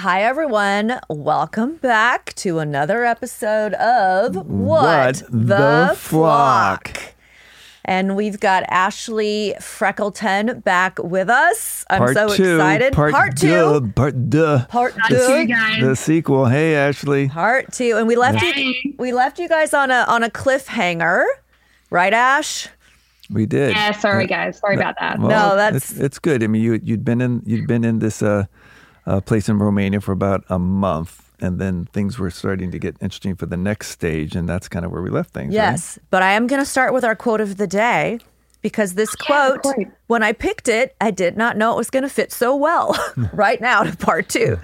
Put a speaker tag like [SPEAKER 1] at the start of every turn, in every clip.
[SPEAKER 1] Hi, everyone. Welcome back to another episode of What,
[SPEAKER 2] What the Flock.
[SPEAKER 1] And we've got Ashley Freckleton back with us. I'm
[SPEAKER 2] Part
[SPEAKER 1] so
[SPEAKER 2] two.
[SPEAKER 1] excited.
[SPEAKER 2] Part,
[SPEAKER 1] two.
[SPEAKER 2] Duh, part duh.
[SPEAKER 1] Part
[SPEAKER 3] two,
[SPEAKER 1] two.
[SPEAKER 2] The sequel. Hey, Ashley.
[SPEAKER 1] Part two. And we left you we left you guys on a on a cliffhanger. Right, Ash?
[SPEAKER 2] We did.
[SPEAKER 3] Yeah, sorry guys. Sorry about that.
[SPEAKER 2] Well,
[SPEAKER 1] No, that's-
[SPEAKER 2] it's, it's good. I mean, you you'd been in you'd been in this uh, uh, place in Romania for about a month, and then things were starting to get interesting for the next stage, and that's kind of where we left things. right?
[SPEAKER 1] Yes, but I am going to start with our quote of the day because this quote,
[SPEAKER 3] quote.
[SPEAKER 1] when I picked it, I did not know it was going to fit so well right now to part two.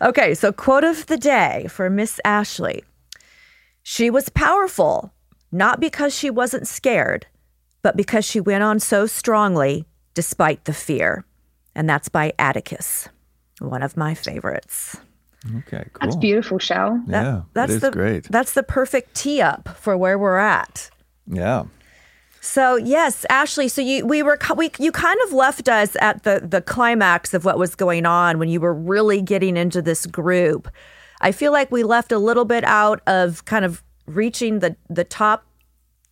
[SPEAKER 1] Okay, so quote of the day for Miss Ashley She was powerful, not because she wasn't scared, but because she went on so strongly despite the fear. And that's by Atticus, one of my favorites.
[SPEAKER 2] Okay. Cool.
[SPEAKER 3] That's beautiful, Shell.
[SPEAKER 1] That-
[SPEAKER 2] Yeah,
[SPEAKER 1] that's the,
[SPEAKER 2] great.
[SPEAKER 1] That's the perfect tee up for where we're at.
[SPEAKER 2] Yeah.
[SPEAKER 1] So yes, Ashley. So you we were we you kind of left us at the the climax of what was going on when you were really getting into this group. I feel like we left a little bit out of kind of reaching the the top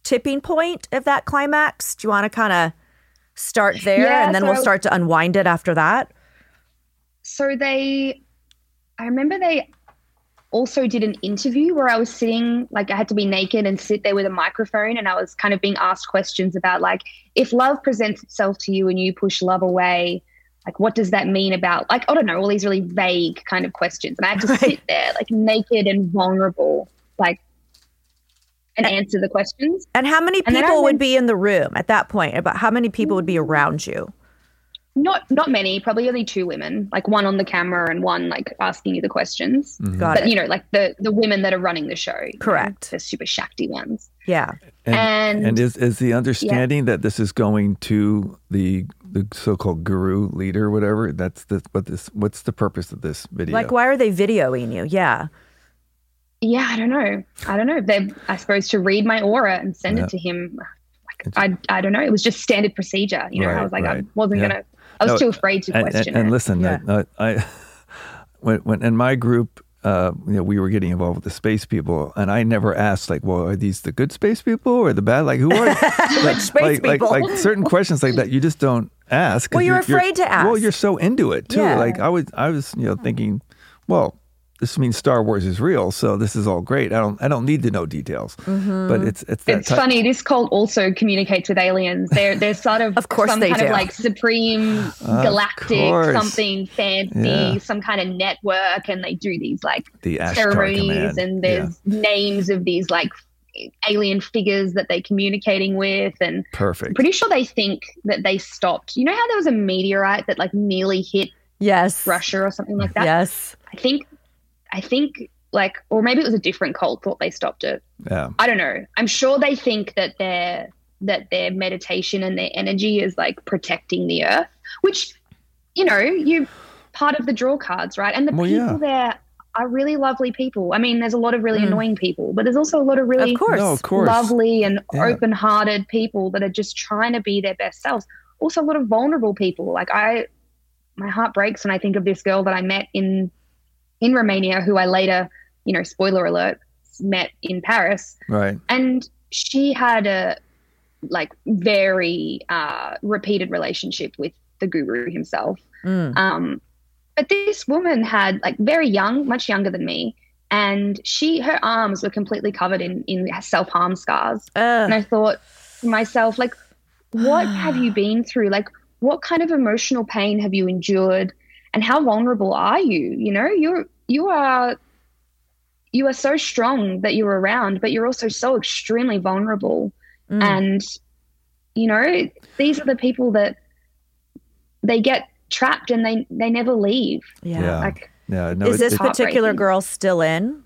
[SPEAKER 1] tipping point of that climax. Do you want to kind of start there
[SPEAKER 3] Yeah,
[SPEAKER 1] and then we'll start to unwind it after that?
[SPEAKER 3] So they, I remember they also did an interview where I was sitting, like I had to be naked and sit there with a microphone, and I was kind of being asked questions about like if love presents itself to you and you push love away. Like, what does that mean about, like, I don't know, all these really vague kind of questions. And I had to
[SPEAKER 1] Right.
[SPEAKER 3] sit there, like, naked and vulnerable, like, and answer the questions.
[SPEAKER 1] And how many
[SPEAKER 3] And
[SPEAKER 1] people would be in the room at that point? About how many people would be mm-hmm. around you?
[SPEAKER 3] Not not many, probably only two women, like one on the camera and one like asking you the questions. Mm-hmm.
[SPEAKER 1] Got
[SPEAKER 3] But
[SPEAKER 1] it.
[SPEAKER 3] you know, like the the women that are running the show, you know,
[SPEAKER 1] Correct.
[SPEAKER 3] the super shakti ones.
[SPEAKER 1] Yeah.
[SPEAKER 2] And,
[SPEAKER 3] And-
[SPEAKER 2] and is is the understanding that this is going to the the so-called guru leader, whatever? That's the what this. What's the purpose of this video?
[SPEAKER 1] Like, why are they videoing you? Yeah.
[SPEAKER 3] Yeah, I don't know. I don't know. They're I suppose to read my aura and send
[SPEAKER 2] Yeah.
[SPEAKER 3] it to him. Like, I I don't know. It was just standard procedure. You know, I was like, I wasn't
[SPEAKER 2] Yeah.
[SPEAKER 3] gonna. I was
[SPEAKER 2] No,
[SPEAKER 3] too afraid to
[SPEAKER 2] and, and,
[SPEAKER 3] question
[SPEAKER 2] and
[SPEAKER 3] it.
[SPEAKER 2] listen,
[SPEAKER 1] Yeah.
[SPEAKER 2] I, I, when, when in my group, uh, you know, we were getting involved with the space people, and I never asked like, well, are these the good space people or the bad? Like, who are like,
[SPEAKER 1] space
[SPEAKER 2] like,
[SPEAKER 1] people?
[SPEAKER 2] Like, like certain questions like that, you just don't ask.
[SPEAKER 1] Well, you're afraid to ask.
[SPEAKER 2] Well, you're so into it too.
[SPEAKER 1] Yeah.
[SPEAKER 2] Like I was, I was, you know, thinking, well. This means Star Wars is real, so this is all great. I don't, I don't need to know details,
[SPEAKER 1] Mm-hmm.
[SPEAKER 2] but it's, it's that
[SPEAKER 3] It's
[SPEAKER 2] type-
[SPEAKER 3] funny. This cult also communicates with aliens. They're they're sort of
[SPEAKER 1] Of course
[SPEAKER 3] some
[SPEAKER 1] they
[SPEAKER 3] kind
[SPEAKER 1] do.
[SPEAKER 3] of like supreme galactic
[SPEAKER 2] course.
[SPEAKER 3] something fancy,
[SPEAKER 2] Yeah.
[SPEAKER 3] some kind of network, and they do these like
[SPEAKER 2] The Ashtar
[SPEAKER 3] ceremonies, and there's names of these like alien figures that they're communicating with, and
[SPEAKER 2] Perfect.
[SPEAKER 3] I'm pretty sure they think that they stopped. You know how there was a meteorite that like nearly hit
[SPEAKER 1] Yes.
[SPEAKER 3] Russia or something like that.
[SPEAKER 1] Yes.
[SPEAKER 3] I think, I think like, or maybe it was a different cult thought they stopped it.
[SPEAKER 2] yeah.
[SPEAKER 3] I don't know. I'm sure they think that their that their meditation and their energy is like protecting the earth, which you know, you part of the draw cards, right? And the
[SPEAKER 2] Well,
[SPEAKER 3] people
[SPEAKER 2] yeah.
[SPEAKER 3] there are really lovely people. I mean, there's a lot of really
[SPEAKER 1] Mm.
[SPEAKER 3] annoying people, but there's also a lot of really
[SPEAKER 1] Of course.
[SPEAKER 2] No, of course.
[SPEAKER 3] lovely and
[SPEAKER 2] Yeah.
[SPEAKER 3] open-hearted people that are just trying to be their best selves. Also, a lot of vulnerable people. Like I, my heart breaks when I think of this girl that I met in in Romania, who I later, you know, spoiler alert, met in Paris
[SPEAKER 2] Right.
[SPEAKER 3] and she had a like very uh, repeated relationship with the guru himself.
[SPEAKER 1] Mm.
[SPEAKER 3] Um, but this woman had like very young, much younger than me, and she her arms were completely covered in in self harm scars. And I thought to myself, like, what have you been through? Like, what kind of emotional pain have you endured? And how vulnerable are you? You know, you're you are you are so strong that you're around, but you're also so extremely vulnerable.
[SPEAKER 1] Mm.
[SPEAKER 3] And you know, these are the people that they get trapped and they they never leave.
[SPEAKER 1] yeah.
[SPEAKER 2] Yeah.
[SPEAKER 3] Like
[SPEAKER 2] Yeah. No.
[SPEAKER 1] Is
[SPEAKER 2] it-
[SPEAKER 1] this
[SPEAKER 2] it-
[SPEAKER 1] particular girl still in?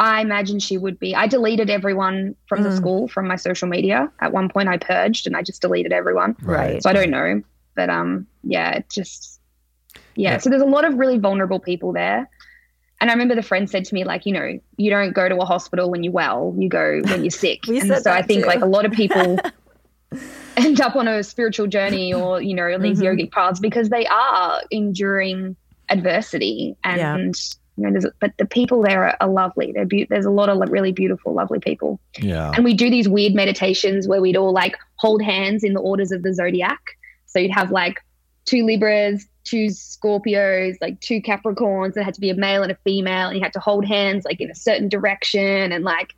[SPEAKER 3] I imagine she would be. I deleted everyone from the
[SPEAKER 1] Mm.
[SPEAKER 3] school from my social media. At one point I purged and I just deleted everyone.
[SPEAKER 1] Right.
[SPEAKER 3] So I don't know. But um yeah, it just yeah.
[SPEAKER 2] Yeah.
[SPEAKER 3] So there's a lot of really vulnerable people there. And I remember the friend said to me, like, you know, you don't go to a hospital when you're well, you go when you're sick.
[SPEAKER 1] We
[SPEAKER 3] and
[SPEAKER 1] said
[SPEAKER 3] so I think
[SPEAKER 1] too.
[SPEAKER 3] like a lot of people end up on a spiritual journey or, you know, on these
[SPEAKER 1] Mhm.
[SPEAKER 3] yogic paths because they are enduring adversity and yeah. you know there's, but the people there are, are lovely they're be- there's a lot of really beautiful lovely people
[SPEAKER 2] yeah
[SPEAKER 3] and we do these weird meditations where we'd all like hold hands in the orders of the zodiac so you'd have like two libras two scorpios like two capricorns that had to be a male and a female and you had to hold hands like in a certain direction and like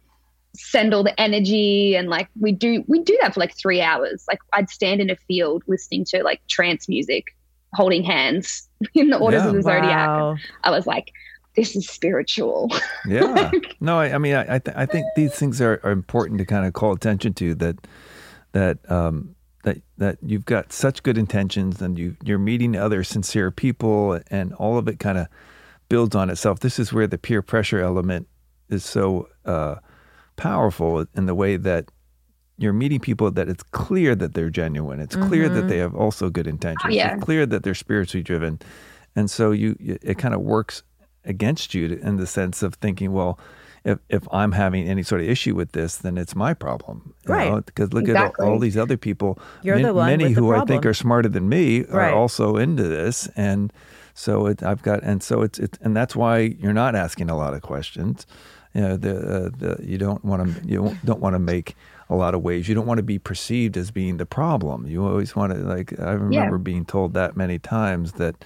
[SPEAKER 3] send all the energy and like we do we do that for like three hours like i'd stand in a field listening to like trance music holding hands in the orders yeah. of the zodiac wow. i was like this is spiritual
[SPEAKER 2] yeah no i, I mean i I, th- I, think these things are, are important to kind of call attention to that that um that that you've got such good intentions and you you're meeting other sincere people and all of it kind of builds on itself this is where the peer pressure element is so uh powerful in the way that you're meeting people that it's clear that they're genuine. It's mm-hmm. clear that mm-hmm. they have also good intentions. Oh, yeah. It's clear that they're spiritually driven. And so you it kind of works against you in the sense of thinking, well, if, if I'm having any sort of issue with this, then it's my problem.
[SPEAKER 1] right.
[SPEAKER 2] Because look exactly. at all, all, these other people, You're the one many who I think are smarter than me right. are also into this. And so it, I've got, and so it's, it, and that's why you're not asking a lot of questions you know the, uh, the you don't want to you don't want to make a lot of waves. You don't want to be perceived as being the problem. You always want to like I remember yeah. being told that many times that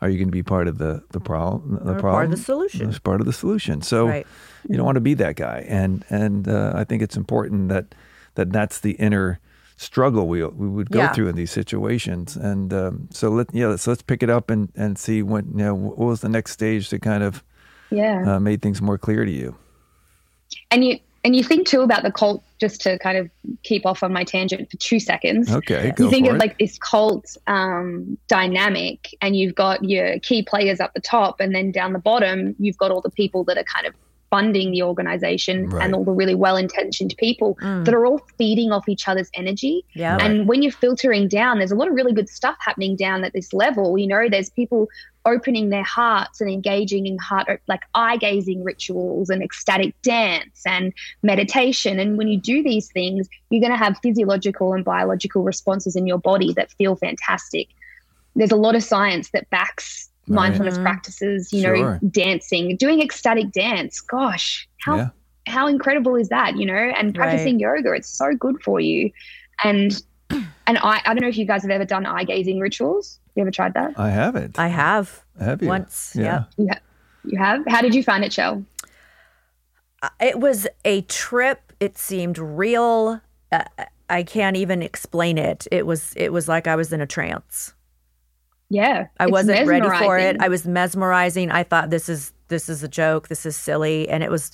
[SPEAKER 2] are you going to be part of the the problem the
[SPEAKER 1] or
[SPEAKER 2] problem
[SPEAKER 1] part of the solution.
[SPEAKER 2] It's part of the solution. So right. you don't want to be that guy. And and uh, i think it's important that that that's the inner struggle we we would go yeah. through in these situations. And um, so let yeah so let's pick it up and and see what you know what was the next stage to kind of
[SPEAKER 3] yeah.
[SPEAKER 2] uh, made things more clear to you?
[SPEAKER 3] And you and you think too about the cult just to kind of keep off on my tangent for two seconds
[SPEAKER 2] okay
[SPEAKER 3] you think
[SPEAKER 2] of
[SPEAKER 3] it. like this cult um, dynamic and you've got your key players up the top and then down the bottom you've got all the people that are kind of funding the organization right. and all the really well-intentioned people mm. that are all feeding off each other's energy.
[SPEAKER 1] Yeah.
[SPEAKER 3] Right. And when you're filtering down, there's a lot of really good stuff happening down at this level. You know, there's people opening their hearts and engaging in heart like eye gazing rituals and ecstatic dance and meditation. And when you do these things, you're going to have physiological and biological responses in your body that feel fantastic. There's a lot of science that backs mindfulness mm-hmm. practices, you know, dancing, doing ecstatic dance. Gosh, how yeah. how incredible is that, you know? And practicing right. yoga, it's so good for you. And and I I don't know if you guys have ever done eye gazing rituals. You ever tried that?
[SPEAKER 2] I haven't.
[SPEAKER 1] I have.
[SPEAKER 2] Have you?
[SPEAKER 1] Once. Yeah.
[SPEAKER 3] You, ha- you have? How did you find it, Shell?
[SPEAKER 1] Uh, it was a trip. It seemed real. Uh, I can't even explain it. It was it was like I was in a trance.
[SPEAKER 3] Yeah.
[SPEAKER 1] I wasn't ready for it. I was mesmerizing. I thought this is this is a joke. This is silly, and it was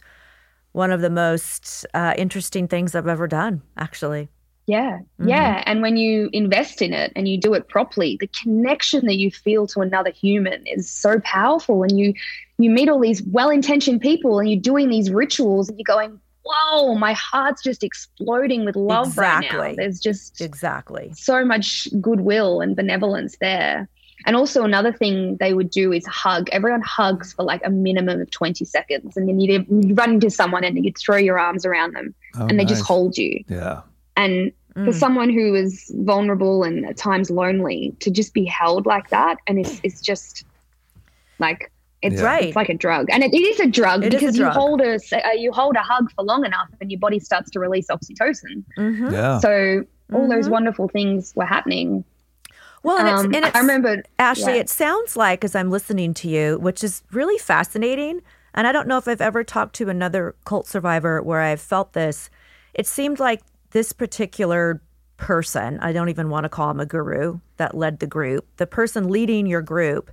[SPEAKER 1] one of the most uh, interesting things I've ever done. Actually.
[SPEAKER 3] Yeah, mm-hmm. yeah. And when you invest in it and you do it properly, the connection that you feel to another human is so powerful. And you you meet all these well-intentioned people, and you're doing these rituals, and you're going, "Whoa, my heart's just exploding with love exactly. right now." There's just
[SPEAKER 1] exactly
[SPEAKER 3] so much goodwill and benevolence there. And also another thing they would do is hug. Everyone hugs for like a minimum of 20 seconds. And then you'd, you'd run into someone and you'd throw your arms around them oh, and they nice. just hold you.
[SPEAKER 2] Yeah.
[SPEAKER 3] And mm. for someone who is vulnerable and at times lonely to just be held like that and it's, it's just like it's, yeah. it's like a drug, and it, it is a drug it because a drug. you hold a uh, you hold a hug for long enough, and your body starts to release oxytocin.
[SPEAKER 2] Mm-hmm. Yeah.
[SPEAKER 3] So all mm-hmm. those wonderful things were happening,
[SPEAKER 1] well, and, um, it's, and it's, I remember Ashley. Yeah. It sounds like as I'm listening to you, which is really fascinating. And I don't know if I've ever talked to another cult survivor where I've felt this. It seemed like this particular person, I don't even want to call him a guru that led the group, the person leading your group,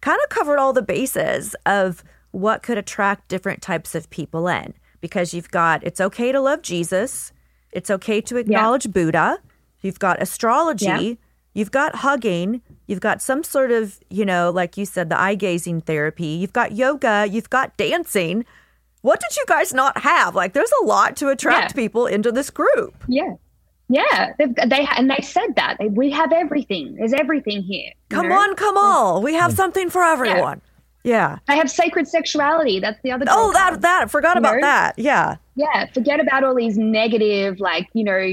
[SPEAKER 1] kind of covered all the bases of what could attract different types of people in. Because you've got it's okay to love Jesus, it's okay to acknowledge yeah. Buddha, you've got astrology. Yeah You've got hugging, you've got some sort of, you know, like you said, the eye gazing therapy, you've got yoga, you've got dancing. What did you guys not have? Like, there's a lot to attract yeah. people into this group.
[SPEAKER 3] Yeah. Yeah, they, they and they said that we have everything. There's everything here.
[SPEAKER 1] Come know? on, come on. We have something for everyone. Yeah.
[SPEAKER 3] I have sacred sexuality. That's the other.
[SPEAKER 1] Oh, that that forgot about know? that. Yeah.
[SPEAKER 3] Yeah. Forget about all these negative, like you know,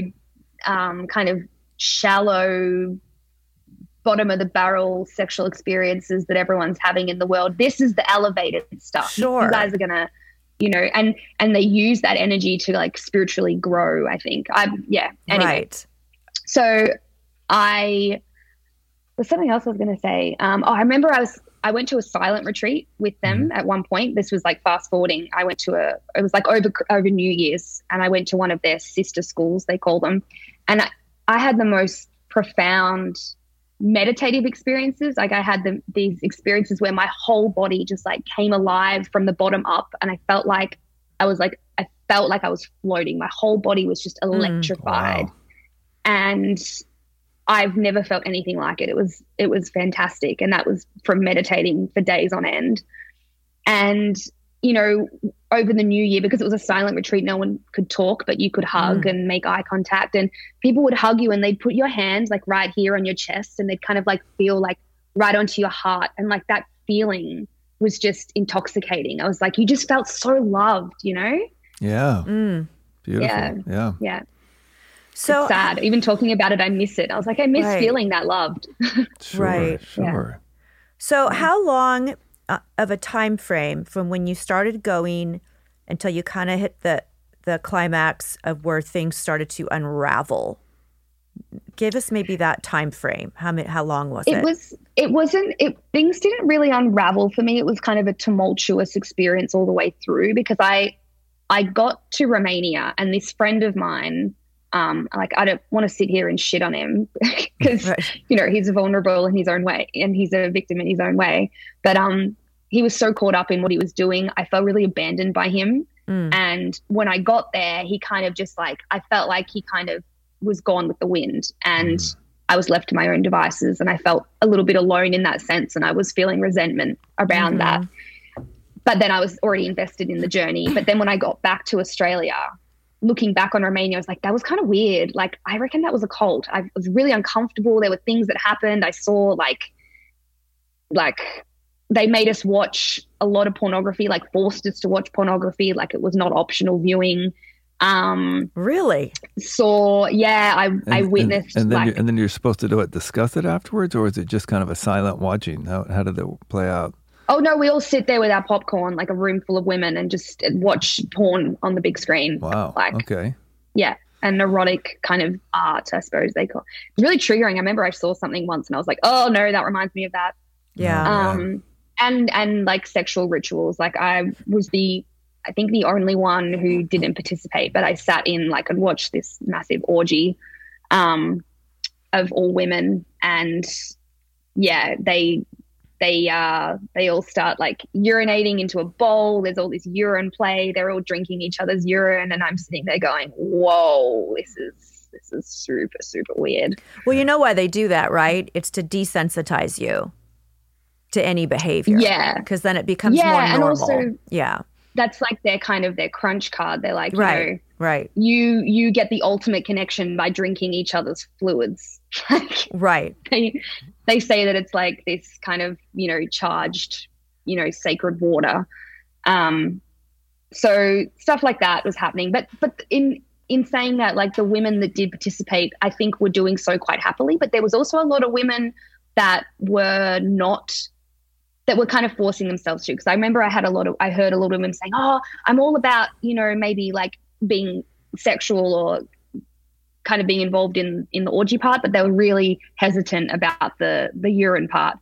[SPEAKER 3] um, kind of shallow bottom of the barrel sexual experiences that everyone's having in the world. This is the elevated stuff.
[SPEAKER 1] Sure.
[SPEAKER 3] You guys are gonna, you know, and and they use that energy to like spiritually grow. I think. I yeah. Anyway,
[SPEAKER 1] Right.
[SPEAKER 3] so I there's something else I was going to say. Um, oh, I remember I was I went to a silent retreat with them at one point. This was like fast forwarding. I went to a it was like over over New Year's, and I went to one of their sister schools they call them, and I, I had the most profound meditative experiences. Like I had the, these experiences where my whole body just like came alive from the bottom up, and I felt like I was like I felt like I was floating. My whole body was just mm. electrified
[SPEAKER 2] Wow.
[SPEAKER 3] and I've never felt anything like it. It was it was fantastic, and that was from meditating for days on end. And you know, over the new year, because it was a silent retreat, no one could talk, but you could hug and make eye contact, and people would hug you, and they'd put your hands like right here on your chest, and they'd kind of like feel like right onto your heart, and like that feeling was just intoxicating. I was like, you just felt so loved, you know?
[SPEAKER 2] Yeah.
[SPEAKER 1] Mm.
[SPEAKER 2] Beautiful.
[SPEAKER 3] Yeah.
[SPEAKER 2] Yeah.
[SPEAKER 3] Yeah.
[SPEAKER 1] So
[SPEAKER 3] sad. Even talking about it, I miss it. I was like, I miss
[SPEAKER 1] Right.
[SPEAKER 3] feeling that loved.
[SPEAKER 2] Sure.
[SPEAKER 1] Right.
[SPEAKER 2] Sure.
[SPEAKER 1] So, how long of a time frame from when you started going until you kind of hit the the climax of where things started to unravel? Give us maybe that time frame. How how long was it?
[SPEAKER 3] it was it wasn't it things didn't really unravel for me it was kind of a tumultuous experience all the way through because i i got to romania and this friend of mine um like i don't want to sit here and shit on him because
[SPEAKER 1] Right.
[SPEAKER 3] you know he's vulnerable in his own way and he's a victim in his own way but um he was so caught up in what he was doing i felt really abandoned by him
[SPEAKER 1] Mm.
[SPEAKER 3] and when i got there he kind of just like i felt like he kind of was gone with the wind and
[SPEAKER 2] Mm.
[SPEAKER 3] I was left to my own devices and I felt a little bit alone in that sense and I was feeling resentment around that. But then I was already invested in the journey. But then when I got back to Australia, looking back on Romania, I was like, that was kind of weird. Like, I reckon that was a cult. I was really uncomfortable. There were things that happened. I saw like, like, they made us watch a lot of pornography, like forced us to watch pornography, like it was not optional viewing. Um,
[SPEAKER 1] really?
[SPEAKER 3] saw, yeah, I, I witnessed
[SPEAKER 2] And, and then
[SPEAKER 3] like
[SPEAKER 2] you, and then you're supposed to do it, discuss it afterwards, or is it just kind of a silent watching? How how did it play out?
[SPEAKER 3] Oh no, we all sit there with our popcorn, like a room full of women, and just watch porn on the big screen.
[SPEAKER 2] Wow.
[SPEAKER 3] Like,
[SPEAKER 2] okay.
[SPEAKER 3] yeah, an erotic kind of art, I suppose they call. It's really triggering. I remember I saw something once, and I was like, "Oh no, that reminds me of that."
[SPEAKER 1] Yeah.
[SPEAKER 2] Yeah.
[SPEAKER 3] Um, and and like sexual rituals. Like I was the, I think the only one who didn't participate, but I sat in like and watched this massive orgy, um, of all women, and yeah, they they uh they all start like urinating into a bowl. There's all this urine play. They're all drinking each other's urine, and I'm sitting there going, "Whoa, this is this is super super weird."
[SPEAKER 1] well, you know why they do that, right? It's to desensitize you to any behavior.
[SPEAKER 3] Yeah.
[SPEAKER 1] Because then it becomes
[SPEAKER 3] Yeah,
[SPEAKER 1] more
[SPEAKER 3] and also-
[SPEAKER 1] yeah.
[SPEAKER 3] That's like their kind of their crunch card. They're like, you
[SPEAKER 1] Right.
[SPEAKER 3] know,
[SPEAKER 1] Right.
[SPEAKER 3] you you get the ultimate connection by drinking each other's fluids. Like
[SPEAKER 1] Right.
[SPEAKER 3] they they say that it's like this kind of you know charged you know sacred water. Um, so stuff like that was happening, but but in in saying that, like the women that did participate, I think were doing so quite happily. But there was also a lot of women that were not that were kind of forcing themselves to because i remember i had a lot of i heard a lot of women saying oh i'm all about you know maybe like being sexual or kind of being involved in in the orgy part but they were really hesitant about the the urine part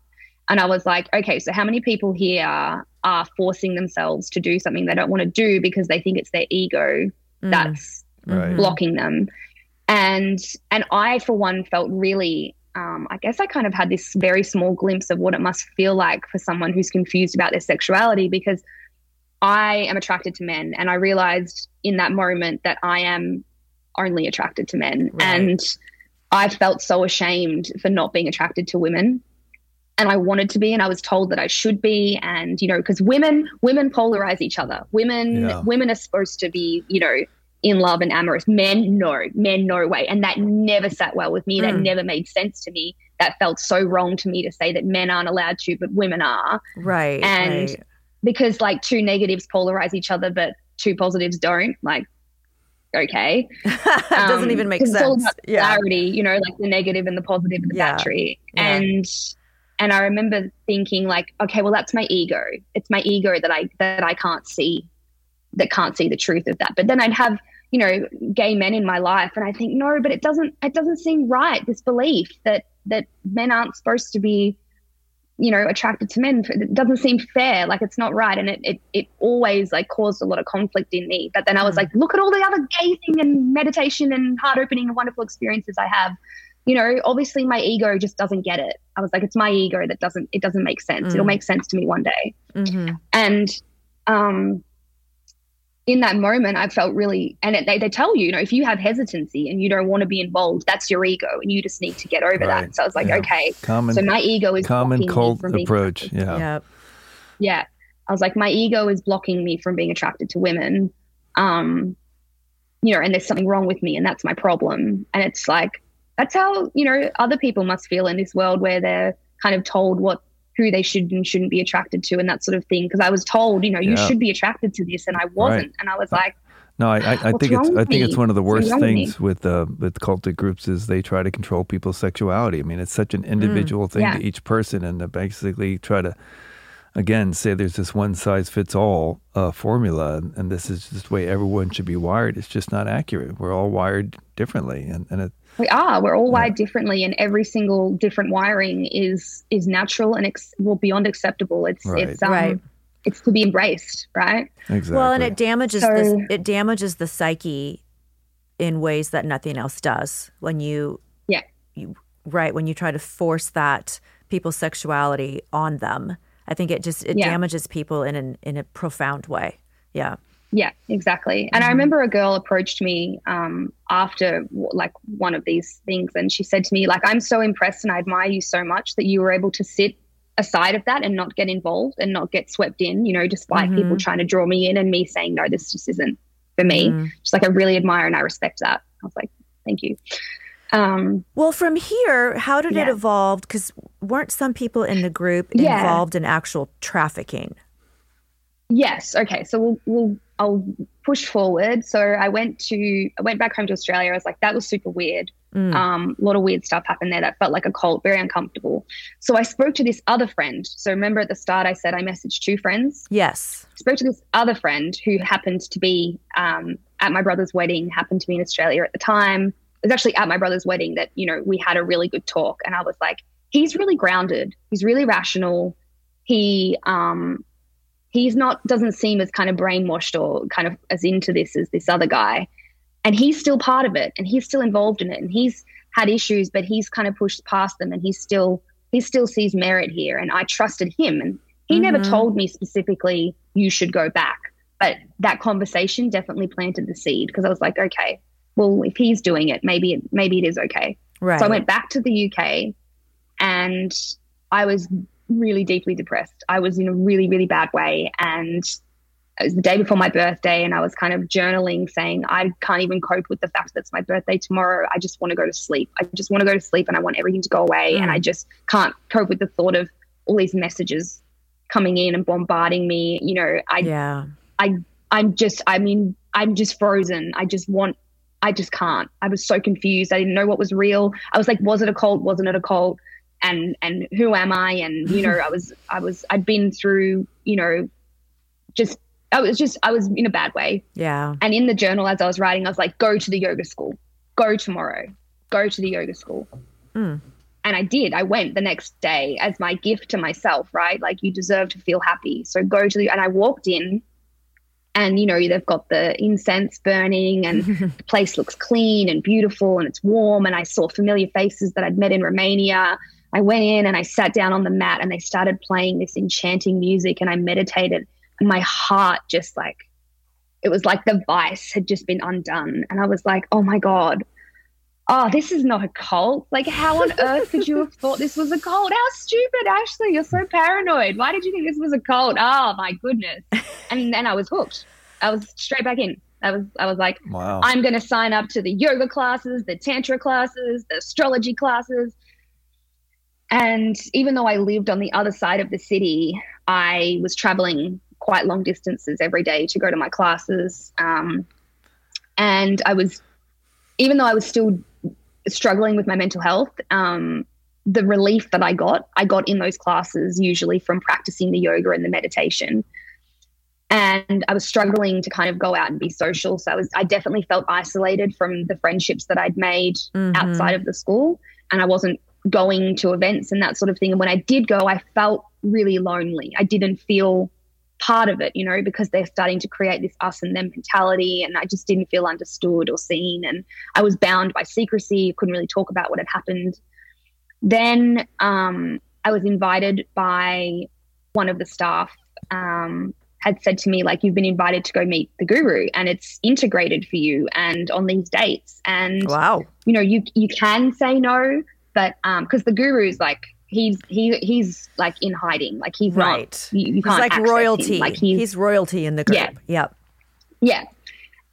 [SPEAKER 3] and i was like okay so how many people here are forcing themselves to do something they don't want to do because they think it's their ego
[SPEAKER 1] Mm.
[SPEAKER 3] that's
[SPEAKER 2] Right.
[SPEAKER 3] blocking them and and i for one felt really um, i guess i kind of had this very small glimpse of what it must feel like for someone who's confused about their sexuality because i am attracted to men and i realized in that moment that i am only attracted to men
[SPEAKER 1] Right.
[SPEAKER 3] and i felt so ashamed for not being attracted to women and I wanted to be, and I was told that I should be, and you know, because women women polarize each other. Women
[SPEAKER 2] Yeah.
[SPEAKER 3] women are supposed to be, you know, in love and amorous. Men, no, men, no way, and that never sat well with me. That
[SPEAKER 1] Mm.
[SPEAKER 3] never made sense to me. That felt so wrong to me to say that men aren't allowed to, but women are,
[SPEAKER 1] Right.
[SPEAKER 3] and
[SPEAKER 1] right.
[SPEAKER 3] because like two negatives polarize each other, but two positives don't. Like okay.
[SPEAKER 1] it doesn't
[SPEAKER 3] Um,
[SPEAKER 1] even make
[SPEAKER 3] 'cause It's all
[SPEAKER 1] sense. Yeah.
[SPEAKER 3] clarity, you know, like the negative and the positive and the
[SPEAKER 1] Yeah.
[SPEAKER 3] battery.
[SPEAKER 1] Yeah.
[SPEAKER 3] And and I remember thinking like, okay, well that's my ego. It's my ego that I that I can't see that can't see the truth of that. But then I'd have, you know, gay men in my life. And I think, no, but it doesn't it doesn't seem right, this belief that that men aren't supposed to be you know attracted to men. It doesn't seem fair. Like it's not right. And it, it it always like caused a lot of conflict in me. But then i was
[SPEAKER 1] Mm.
[SPEAKER 3] like look at all the other gazing and meditation and heart opening and wonderful experiences i have. You know obviously my ego just doesn't get it. I was like it's my ego that doesn't it doesn't make sense.
[SPEAKER 1] Mm.
[SPEAKER 3] it'll make sense to me one day.
[SPEAKER 1] Mhm.
[SPEAKER 3] and um in that moment i felt really and it, they, they tell you you know if you have hesitancy and you don't want to be involved that's your ego and you just need to get over
[SPEAKER 2] Right.
[SPEAKER 3] that so i was like
[SPEAKER 2] Yeah.
[SPEAKER 3] okay
[SPEAKER 2] Common
[SPEAKER 3] so my ego is
[SPEAKER 2] common cult approach.
[SPEAKER 3] to-
[SPEAKER 2] Yeah.
[SPEAKER 3] Yeah i was like my ego is blocking me from being attracted to women um you know and there's something wrong with me and that's my problem and it's like that's how you know other people must feel in this world where they're kind of told what who they should and shouldn't be attracted to and that sort of thing because i was told you know you should be attracted to this and i wasn't and i was like
[SPEAKER 2] No, I, I, I think it's I think it's one of the worst things with uh, with cultic groups is they try to control people's sexuality. I mean, it's such an individual thing
[SPEAKER 3] Mm. Yeah.
[SPEAKER 2] to each person, and to basically try to again say there's this one size fits all uh, formula, and, and this is just the way everyone should be wired. It's just not accurate. We're all wired differently, and, and it,
[SPEAKER 3] we are we're all wired differently and every single different wiring is is natural and ex- well beyond acceptable it's
[SPEAKER 2] Right.
[SPEAKER 3] it's um
[SPEAKER 1] Right.
[SPEAKER 3] it's to be embraced right
[SPEAKER 2] exactly.
[SPEAKER 1] Well, and it damages
[SPEAKER 3] So-
[SPEAKER 1] this. It damages the psyche in ways that nothing else does. When you,
[SPEAKER 3] Yeah.
[SPEAKER 1] you right when you try to force that people's sexuality on them, I think it just it
[SPEAKER 3] Yeah.
[SPEAKER 1] damages people in an in a profound way. Yeah.
[SPEAKER 3] Yeah, exactly. And I remember a girl approached me um, after like one of these things, and she said to me, like, "I'm so impressed and I admire you so much that you were able to sit aside of that and not get involved and not get swept in. You know, despite people trying to draw me in and me saying, no, this just isn't for me.
[SPEAKER 1] Mhm.
[SPEAKER 3] She's like, I really admire and I respect that. I was like, thank you. Um,
[SPEAKER 1] Well, from here, how did it evolve? Because weren't some people in the group
[SPEAKER 3] Yeah.
[SPEAKER 1] involved in actual trafficking?
[SPEAKER 3] Yes. Okay. So we'll, we'll I'll push forward. So I went to I went back home to Australia. I was like, that was super weird.
[SPEAKER 1] Mm.
[SPEAKER 3] Um, a lot of weird stuff happened there that felt like a cult, very uncomfortable. So I spoke to this other friend. So remember at the start I said I messaged two friends.
[SPEAKER 1] Yes.
[SPEAKER 3] Spoke to this other friend who happened to be um, at my brother's wedding. Happened to be in Australia at the time. It was actually at my brother's wedding that you know we had a really good talk, and I was like, he's really grounded. He's really rational. He um, he's not doesn't seem as kind of brainwashed or kind of as into this as this other guy and he's still part of it and he's still involved in it and he's had issues but he's kind of pushed past them and he's still he still sees merit here and i trusted him and he never
[SPEAKER 1] Mhm.
[SPEAKER 3] told me specifically you should go back but that conversation definitely planted the seed because i was like okay well if he's doing it maybe it maybe it is okay
[SPEAKER 1] Right.
[SPEAKER 3] so I went back to the UK and I was really deeply depressed. I was in a really, really bad way. And it was the day before my birthday, and I was kind of journaling saying, I can't even cope with the fact that it's my birthday tomorrow. I just want to go to sleep. I just want to go to sleep and I want everything to go away. And
[SPEAKER 1] Mm.
[SPEAKER 3] I just can't cope with the thought of all these messages coming in and bombarding me. You know, I
[SPEAKER 1] yeah.
[SPEAKER 3] I, I'm just, I mean, I'm just frozen. I just want, I just can't. I was so confused. I didn't know what was real. I was like, was it a cult? Wasn't it a cult? And, and who am I? And, you know, I was, I was, I'd been through, you know, just, I was just, I was in a bad way.
[SPEAKER 1] Yeah.
[SPEAKER 3] And in the journal, as I was writing, I was like, go to the yoga school, go tomorrow, go to the yoga school.
[SPEAKER 1] Mm.
[SPEAKER 3] And I did. I went the next day as my gift to myself, right? Like, you deserve to feel happy. So go to the, and I walked in and, you know, they've got the incense burning and the place looks clean and beautiful and it's warm. And I saw familiar faces that I'd met in Romania. I went in and I sat down on the mat and they started playing this enchanting music and I meditated. And my heart just like, it was like the vice had just been undone. And I was like, oh my God, oh, this is not a cult. Like, how on earth could you have thought this was a cult? How stupid, Ashley. You're so paranoid. Why did you think this was a cult? Oh, my goodness. And then I was hooked. I was straight back in. I was, I was like,
[SPEAKER 2] wow.
[SPEAKER 3] I'm going to sign up to the yoga classes, the tantra classes, the astrology classes. And even though I lived on the other side of the city, I was traveling quite long distances every day to go to my classes. Um, and I was, even though I was still struggling with my mental health, um, the relief that I got, I got in those classes usually from practicing the yoga and the meditation. And I was struggling to kind of go out and be social. So I was, I definitely felt isolated from the friendships that I'd made
[SPEAKER 1] Mhm.
[SPEAKER 3] outside of the school. And I wasn't going to events and that sort of thing. And when I did go, I felt really lonely. I didn't feel part of it, you know, because they're starting to create this us and them mentality. And I just didn't feel understood or seen. And I was bound by secrecy, couldn't really talk about what had happened. Then um, I was invited by one of the staff, um, had said to me, like, you've been invited to go meet the guru and it's integrated for you and on these dates. And
[SPEAKER 1] Wow.
[SPEAKER 3] you know, you you can say no, but um, because the guru's like he's he he's like in hiding, like he's
[SPEAKER 1] Right.
[SPEAKER 3] not. You, you
[SPEAKER 1] He's
[SPEAKER 3] can't
[SPEAKER 1] like
[SPEAKER 3] access him.
[SPEAKER 1] royalty.
[SPEAKER 3] Like
[SPEAKER 1] he's,
[SPEAKER 3] he's,
[SPEAKER 1] royalty in the group.
[SPEAKER 3] Yeah.
[SPEAKER 1] Yep.
[SPEAKER 3] yeah.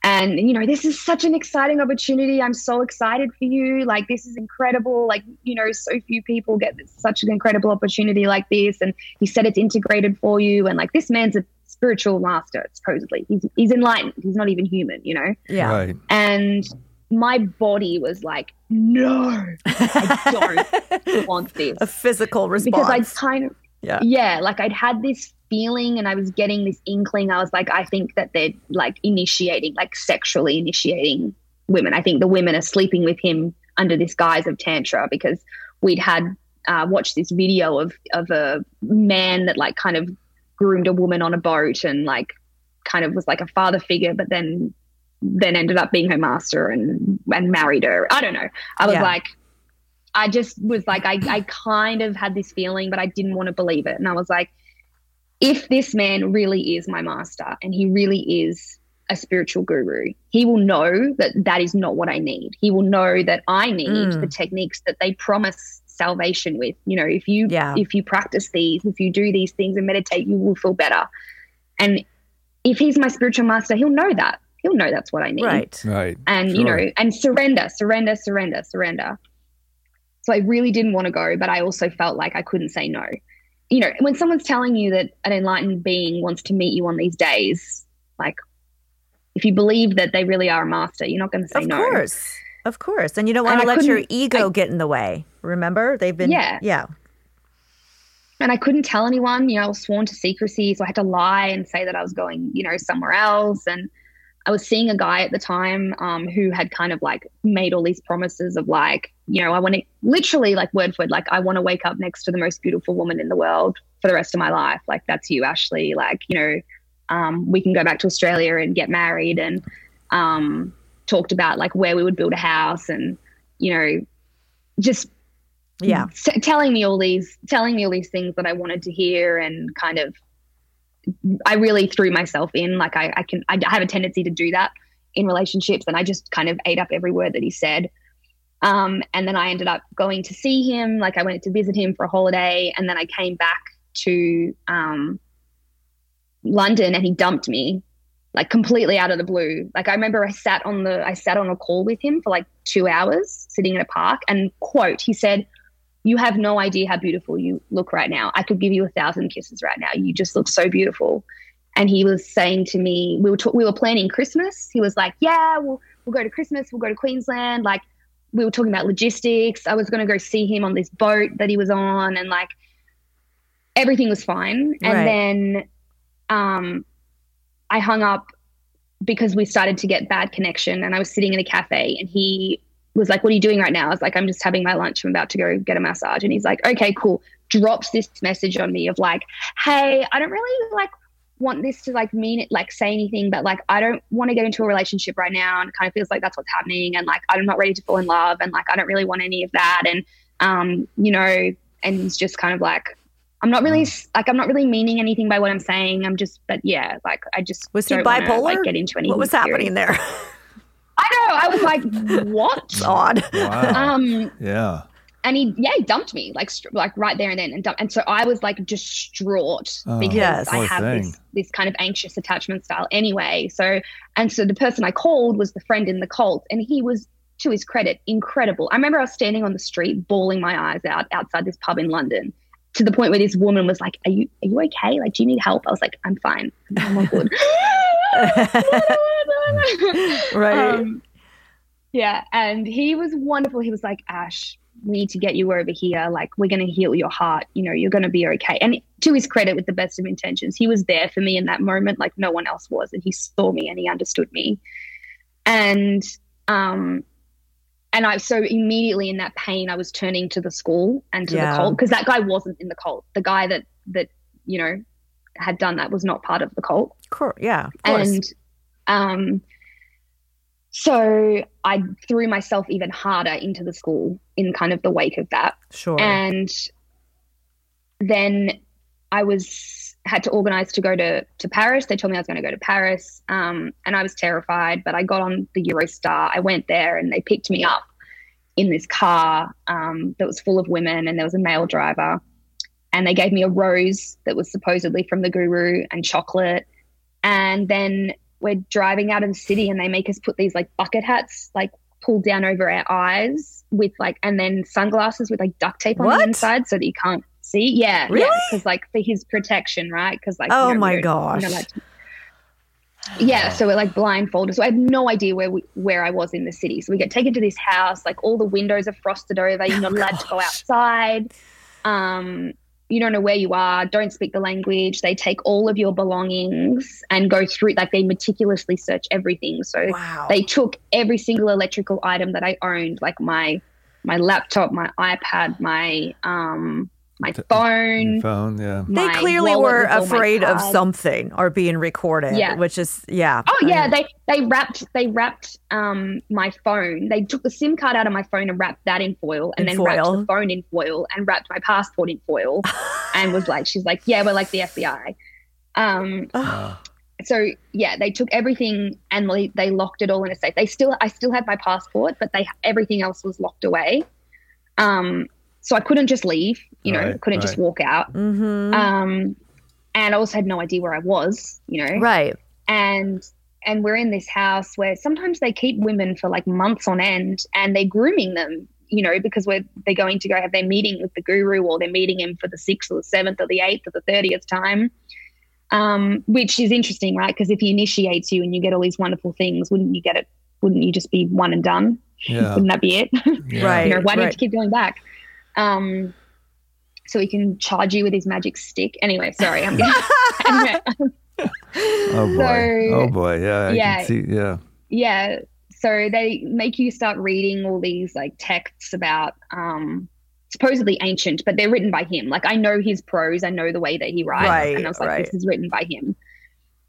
[SPEAKER 3] And you know, this is such an exciting opportunity. I'm so excited for you. Like this is incredible. Like you know, so few people get such an incredible opportunity like this. And he said it's integrated for you. And like this man's a spiritual master. Supposedly, he's he's enlightened. He's not even human. You know.
[SPEAKER 1] Yeah.
[SPEAKER 2] Right.
[SPEAKER 3] And my body was like, no, I don't want this.
[SPEAKER 1] A physical response.
[SPEAKER 3] because I'd kind of
[SPEAKER 1] Yeah.
[SPEAKER 3] yeah, like I'd had this feeling and I was getting this inkling. I was like, I think that they're like initiating, like sexually initiating women. I think the women are sleeping with him under this guise of tantra because we'd had uh, watched this video of of a man that like kind of groomed a woman on a boat and like kind of was like a father figure, but then then ended up being her master and and married her. I don't know. I was
[SPEAKER 1] Yeah.
[SPEAKER 3] like, I just was like, I, I kind of had this feeling, but I didn't want to believe it. And I was like, if this man really is my master and he really is a spiritual guru, he will know that that is not what I need. He will know that I need
[SPEAKER 1] Mm.
[SPEAKER 3] the techniques that they promise salvation with. You know, if you
[SPEAKER 1] Yeah.
[SPEAKER 3] if you practice these, if you do these things and meditate, you will feel better. And if he's my spiritual master, he'll know that. He'll know that's what I need
[SPEAKER 1] Right.
[SPEAKER 2] Right.
[SPEAKER 3] and you know and surrender surrender surrender surrender so i really didn't want to go but i also felt like i couldn't say no you know when someone's telling you that an enlightened being wants to meet you on these days like if you believe that they really are a master you're not going to say
[SPEAKER 1] Of
[SPEAKER 3] no Of
[SPEAKER 1] course. Of course. And you don't want to let your ego
[SPEAKER 3] I-
[SPEAKER 1] get in the way. Remember? They've been
[SPEAKER 3] Yeah.
[SPEAKER 1] Yeah.
[SPEAKER 3] and i couldn't tell anyone you know i was sworn to secrecy so i had to lie and say that i was going you know somewhere else and i was seeing a guy at the time um, who had kind of like made all these promises of like you know i want to literally like word for word like i want to wake up next to the most beautiful woman in the world for the rest of my life like that's you ashley like you know um, we can go back to australia and get married and um, talked about like where we would build a house and you know just
[SPEAKER 1] Yeah.
[SPEAKER 3] s- telling me all these telling me all these things that I wanted to hear and kind of I really threw myself in like I, I can I have a tendency to do that in relationships and I just kind of ate up every word that he said um, and then I ended up going to see him like I went to visit him for a holiday and then I came back to um, London and he dumped me like completely out of the blue. Like I remember I sat on the I sat on a call with him for like 2 hours sitting in a park and quote he said you have no idea how beautiful you look right now. I could give you a thousand kisses right now. You just look so beautiful. And he was saying to me, we were ta- we were planning Christmas. He was like, "Yeah, we'll we'll go to Christmas. We'll go to Queensland." Like we were talking about logistics. I was going to go see him on this boat that he was on, and like everything was fine. And then um, I hung up because we started to get bad connection, and I was sitting in a cafe, and he was like, "What are you doing right now?" I was like, "I'm just having my lunch. I'm about to go get a massage." And he's like, "Okay, cool." Drops this message on me of like, "Hey, I don't really like." want this to like mean it like say anything but like i don't want to get into a relationship right now and it kind of feels like that's what's happening and like i'm not ready to fall in love and like i don't really want any of that and um you know and he's just kind of like i'm not really like i'm not really meaning anything by what i'm saying i'm just but yeah like i just
[SPEAKER 1] Was he
[SPEAKER 3] don't wanna,
[SPEAKER 1] bipolar?
[SPEAKER 3] like get into anything
[SPEAKER 1] What was happening
[SPEAKER 3] serious.
[SPEAKER 1] there?
[SPEAKER 3] i know i was like what
[SPEAKER 1] It's odd.
[SPEAKER 2] Wow.
[SPEAKER 3] um
[SPEAKER 2] yeah.
[SPEAKER 3] and he yeah he dumped me like str- like right there and then and dumped, and so I was like distraught
[SPEAKER 2] Oh,
[SPEAKER 3] because
[SPEAKER 1] Yes.
[SPEAKER 3] I have
[SPEAKER 2] thing.
[SPEAKER 3] this this kind of anxious attachment style anyway. So and so the person I called was the friend in the cult, and he was to his credit incredible. I remember I was standing on the street bawling my eyes out outside this pub in London. To the point where this woman was like, "Are you are you okay? Like, do you need help?" I was like, "I'm fine. I'm all good."
[SPEAKER 1] right.
[SPEAKER 3] Um, yeah, and he was wonderful. He was like, Ash, we need to get you over here. Like, we're going to heal your heart. You know, you're going to be okay. And to his credit, with the best of intentions, he was there for me in that moment, like no one else was. And he saw me and he understood me. And, um, and I so immediately in that pain, I was turning to the school and to
[SPEAKER 1] Yeah.
[SPEAKER 3] the cult because that guy wasn't in the cult. The guy that that you know had done that was not part of the cult.
[SPEAKER 1] Cor- yeah, of
[SPEAKER 3] and um so i threw myself even harder into the school in kind of the wake of that.
[SPEAKER 1] Sure.
[SPEAKER 3] and then i was had to organize to go to to paris. They told me i was going to go to paris um, and i was terrified but i got on the eurostar. I went there and they picked me up in this car um, that was full of women and there was a male driver and they gave me a rose that was supposedly from the guru and chocolate. And then we're driving out of the city and they make us put these like bucket hats like pulled down over our eyes with like and then sunglasses with like duct tape on
[SPEAKER 1] What?
[SPEAKER 3] the inside so that you can't see. Yeah
[SPEAKER 1] Really?
[SPEAKER 3] because like for his protection right? Because like
[SPEAKER 1] Oh
[SPEAKER 3] you know,
[SPEAKER 1] my gosh.
[SPEAKER 3] you know, like- yeah so we're like blindfolded. So i had no idea where we where i was in the city. So we get taken to this house like all the windows are frosted over. You're not allowed to go outside. Um you don't know where you are, don't speak the language. They take all of your belongings and go through, like, they meticulously search everything. So
[SPEAKER 1] wow.
[SPEAKER 3] they took every single electrical item that I owned, like my my laptop, my iPad, my um my phone.
[SPEAKER 2] Your phone, yeah.
[SPEAKER 3] my
[SPEAKER 1] they clearly were
[SPEAKER 3] with all my
[SPEAKER 1] afraid of something or being recorded.
[SPEAKER 3] Yeah.
[SPEAKER 1] Which is yeah.
[SPEAKER 3] Oh yeah, they they wrapped they wrapped um my phone. They took the SIM card out of my phone and wrapped that in foil, and
[SPEAKER 1] In
[SPEAKER 3] then wrapped the phone in foil and wrapped my passport in foil, and was like, she's like, yeah, we're like the FBI. Um, so yeah, they took everything and they, they locked it all in a safe. They still, I still had my passport, but they everything else was locked away. Um, so I couldn't just leave, you know,
[SPEAKER 2] Right,
[SPEAKER 3] couldn't just walk out.
[SPEAKER 1] mhm.
[SPEAKER 3] Um, and I also had no idea where I was, you know,
[SPEAKER 1] right.
[SPEAKER 3] and and we're in this house where sometimes they keep women for like months on end and they're grooming them you know because we're they're going to go have their meeting with the guru or they're meeting him for the sixth or the seventh or the eighth or the thirtieth time um, which is interesting right because if he initiates you and you get all these wonderful things wouldn't you get it wouldn't you just be one and done
[SPEAKER 2] Yeah.
[SPEAKER 3] wouldn't that be it
[SPEAKER 2] yeah.
[SPEAKER 1] Right.
[SPEAKER 3] you know why do you
[SPEAKER 1] right.
[SPEAKER 3] to keep going back um so he can charge you with his magic stick anyway sorry i'm anyway,
[SPEAKER 2] Oh boy.
[SPEAKER 3] So-
[SPEAKER 2] oh boy. Yeah. I
[SPEAKER 3] yeah.
[SPEAKER 2] can see. Yeah.
[SPEAKER 3] yeah so they make you start reading all these like texts about um supposedly ancient but they're written by him like i know his prose i know the way that he writes
[SPEAKER 1] Right,
[SPEAKER 3] and i was like
[SPEAKER 1] right.
[SPEAKER 3] this is written by him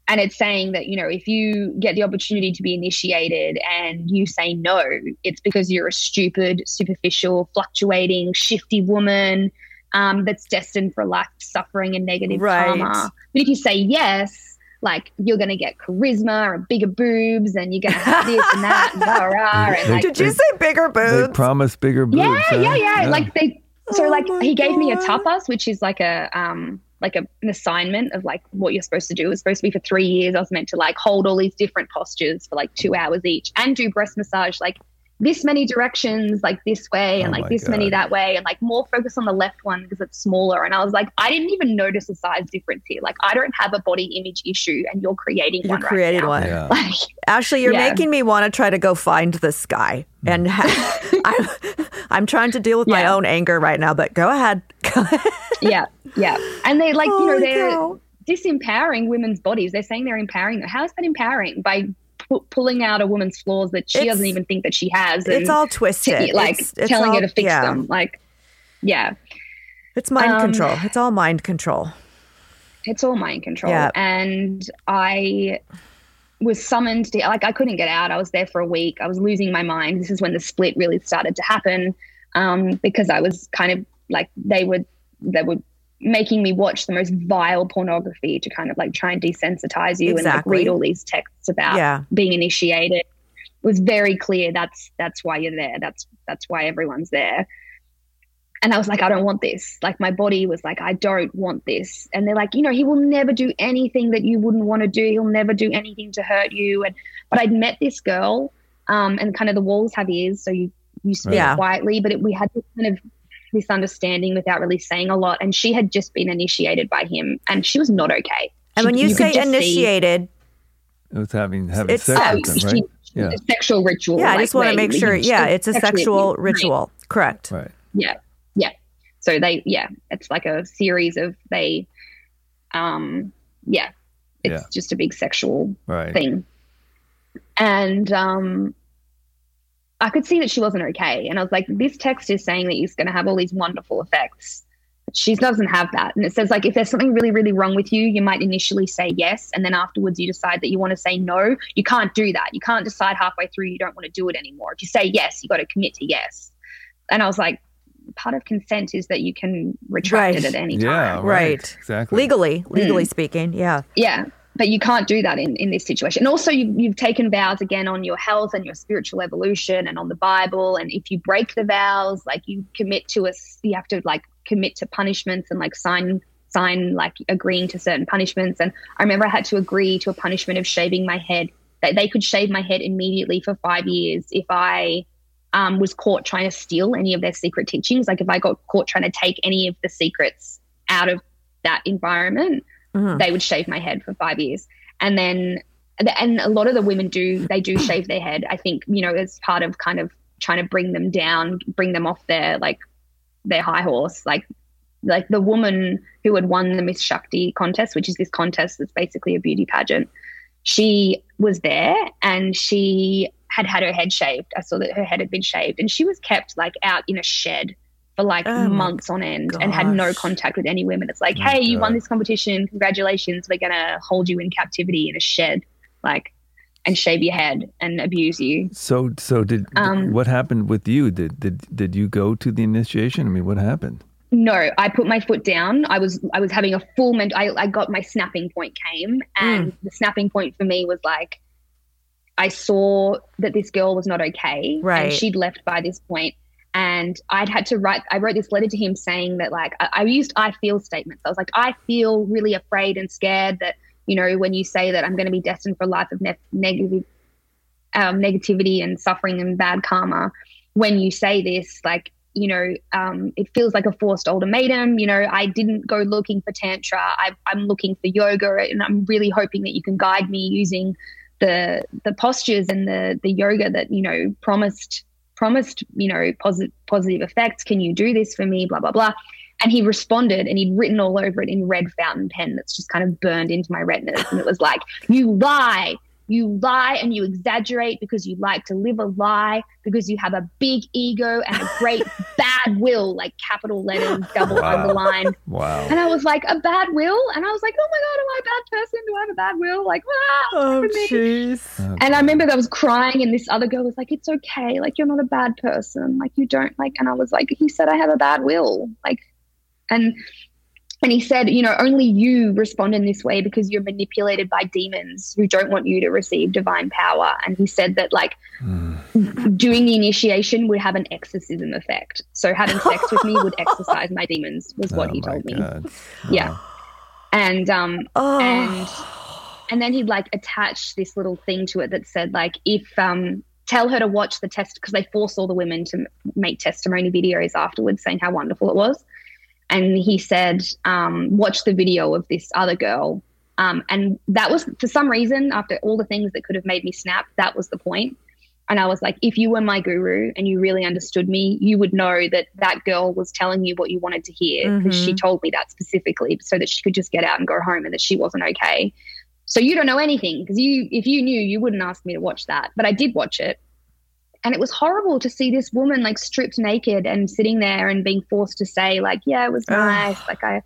[SPEAKER 3] and it's saying that you know if you get the opportunity to be initiated and you say no it's because you're a stupid superficial fluctuating shifty woman um, that's destined for life suffering and negative
[SPEAKER 1] Right.
[SPEAKER 3] karma but if you say yes like you're going to get charisma and bigger boobs and you're going to have this and that and blah, blah, blah,
[SPEAKER 2] They-
[SPEAKER 3] and like
[SPEAKER 1] Did you say bigger boobs
[SPEAKER 2] They
[SPEAKER 1] boobs?
[SPEAKER 2] promise bigger boobs.
[SPEAKER 3] yeah,
[SPEAKER 2] huh?
[SPEAKER 3] yeah, yeah, Like they, so
[SPEAKER 1] Oh
[SPEAKER 3] like he gave me a
[SPEAKER 1] God.
[SPEAKER 3] tapas, which is like a um like a, an assignment of like what you're supposed to do. It was supposed to be for three years. I was meant to like hold all these different postures for like two hours each and do breast massage like this many directions, like this way, and
[SPEAKER 2] Oh
[SPEAKER 3] like
[SPEAKER 2] my
[SPEAKER 3] this many that way, and like more focus on the left one because it's smaller. And I was like, I didn't even notice a size difference here. Like I don't have a body image issue, and you're creating
[SPEAKER 1] You're
[SPEAKER 3] one. right
[SPEAKER 1] creating
[SPEAKER 3] now.
[SPEAKER 1] one.
[SPEAKER 2] Yeah.
[SPEAKER 3] Like,
[SPEAKER 1] Ashley, you're
[SPEAKER 3] Yeah.
[SPEAKER 1] making me want to try to go find this guy. Hmm. And ha- I'm, I'm trying to deal with my own anger right now, but go ahead. Go ahead.
[SPEAKER 3] yeah, yeah. And they like, you oh
[SPEAKER 1] know,
[SPEAKER 3] they're
[SPEAKER 1] cow.
[SPEAKER 3] disempowering women's bodies. They're saying they're empowering them. How is that empowering? By pu- pulling out a woman's flaws that she
[SPEAKER 1] It's-
[SPEAKER 3] doesn't even think that she has.
[SPEAKER 1] It's all
[SPEAKER 3] t-
[SPEAKER 1] twisted.
[SPEAKER 3] like
[SPEAKER 1] It's- it's
[SPEAKER 3] telling
[SPEAKER 1] all-
[SPEAKER 3] her to fix
[SPEAKER 1] yeah.
[SPEAKER 3] them. Like, yeah,
[SPEAKER 1] It's mind
[SPEAKER 3] Um,
[SPEAKER 1] control. It's all mind control.
[SPEAKER 3] it's all mind control.
[SPEAKER 1] Yeah.
[SPEAKER 3] And I was summoned to, like, I couldn't get out. I was there for a week. I was losing my mind. This is when the split really started to happen um, because I was kind of like, they were, they were making me watch the most vile pornography to kind of like try and desensitize you and like read all these texts about
[SPEAKER 1] Yeah.
[SPEAKER 3] being initiated. It was very clear that's that's why you're there. That's that's why everyone's there. And I was like, I don't want this. Like my body was like, I don't want this. And they're like, you know, he will never do anything that you wouldn't want to do. He'll never do anything to hurt you. And but I'd met this girl, um, and kind of the walls have ears, so you you speak
[SPEAKER 1] Yeah.
[SPEAKER 3] quietly. But it, we had this kind of misunderstanding without really saying a lot. And she had just been initiated by him, and she was not okay.
[SPEAKER 1] And
[SPEAKER 3] She-
[SPEAKER 1] when you,
[SPEAKER 3] could
[SPEAKER 1] say
[SPEAKER 3] just see-
[SPEAKER 1] initiated,
[SPEAKER 2] It was having having
[SPEAKER 1] It's
[SPEAKER 2] sex
[SPEAKER 1] sex.
[SPEAKER 2] with them, right? Yeah.
[SPEAKER 3] A sexual ritual.
[SPEAKER 1] Yeah, I just want to make sure. Yeah, it's a sexual
[SPEAKER 3] abuse.
[SPEAKER 1] ritual. Correct.
[SPEAKER 2] Right.
[SPEAKER 3] Yeah, yeah. So they, yeah, it's like a series of they, um, yeah, it's
[SPEAKER 2] Yeah.
[SPEAKER 3] just a big sexual
[SPEAKER 2] Right.
[SPEAKER 3] thing. And um, I could see that she wasn't okay. And I was like, this text is saying that he's going to have all these wonderful effects. She doesn't have that. And it says, like, if there's something really, really wrong with you, you might initially say yes. And then afterwards, you decide that you want to say no. You can't do that. You can't decide halfway through you don't want to do it anymore. If you say yes, you got to commit to yes. And I was like, part of consent is that you can retract
[SPEAKER 1] Right.
[SPEAKER 3] it at any time
[SPEAKER 2] Yeah. Right.
[SPEAKER 1] Right.
[SPEAKER 2] Exactly.
[SPEAKER 1] Legally, legally mm. speaking. Yeah.
[SPEAKER 3] yeah but you can't do that in, in this situation. And also you, you've taken vows again on your health and your spiritual evolution and on the bible. And if you break the vows like you commit to us you have to like commit to punishments and like sign sign like agreeing to certain punishments. And i remember i had to agree to a punishment of shaving my head that they could shave my head immediately for five years if i um, was caught trying to steal any of their secret teachings. Like if i got caught trying to take any of the secrets out of that environment
[SPEAKER 1] Mhm.
[SPEAKER 3] they would shave my head for five years. And then, and a lot of the women do, they do shave their head. I think, you know, as part of kind of trying to bring them down, bring them off their, like, their high horse. Like, like the woman who had won the Miss Shakti contest, which is this contest that's basically a beauty pageant, she was there and she had had her head shaved. I saw that her head had been shaved and she was kept like out in a shed for like
[SPEAKER 1] Oh
[SPEAKER 3] months on end and had no contact with any women. It's like,
[SPEAKER 2] Oh
[SPEAKER 3] hey, you won this competition. Congratulations. We're going to hold you in captivity in a shed, like, and shave your head and abuse you.
[SPEAKER 2] So so did
[SPEAKER 3] Um,
[SPEAKER 2] what happened with you? Did did did you go to the initiation? I mean, what happened?
[SPEAKER 3] No, I put my foot down. I was I was having a full mental. I, I got my snapping point came, and the snapping point for me was like, I saw that this girl was not okay,
[SPEAKER 1] Right.
[SPEAKER 3] And she'd left by this point, and I'd had to write. I wrote this letter to him saying that like I, I used I feel statements. I was like, I feel really afraid and scared that you know when you say that I'm going to be destined for a life of ne- negative um, negativity and suffering and bad karma. When you say this, like, you know, um, it feels like a forced ultimatum. You know, I didn't go looking for Tantra. I, I'm looking for yoga, and I'm really hoping that you can guide me using the the postures and the the yoga that you know promised promised you know positive positive effects. Can you do this for me? Blah blah blah. And he responded, and he'd written all over it in red fountain pen that's just kind of burned into my retinas. And it was like, "You lie, you lie and you exaggerate because you like to live a lie because you have a big ego and a great bad will like capital letters double
[SPEAKER 2] Wow.
[SPEAKER 3] underlined.
[SPEAKER 2] Wow.
[SPEAKER 3] and i was like a bad will? And i was like oh my god am i a bad person? Do i have a bad will? Like ah,
[SPEAKER 1] Oh, jeez.
[SPEAKER 3] And i remember that I was crying and this other girl was like it's okay. Like you're not a bad person. Like you don't like and i was like he said i have a bad will. Like and and he said, you know, only you respond in this way because you're manipulated by demons who don't want you to receive divine power. And he said that, like,
[SPEAKER 2] mm,
[SPEAKER 3] doing the initiation would have an exorcism effect. So having sex with me would exorcise my demons, was what
[SPEAKER 2] oh
[SPEAKER 3] he told me.
[SPEAKER 2] God.
[SPEAKER 3] Yeah. And um,
[SPEAKER 1] Oh.
[SPEAKER 3] and and then he'd like attach this little thing to it that said like if um tell her to watch the test because they force all the women to make testimony videos afterwards saying how wonderful it was and he said um watch the video of this other girl um and that was for some reason after all the things that could have made me snap that was the point. point and I was like, if you were my guru and you really understood me, you would know that that girl was telling you what you wanted to hear because she told me that specifically so that she could just get out and go home and that she wasn't okay. So you don't know anything because you, if you knew, you wouldn't ask me to watch that. But I did watch it, and it was horrible to see this woman like stripped naked and sitting there and being forced to say like, yeah, it was nice, like I,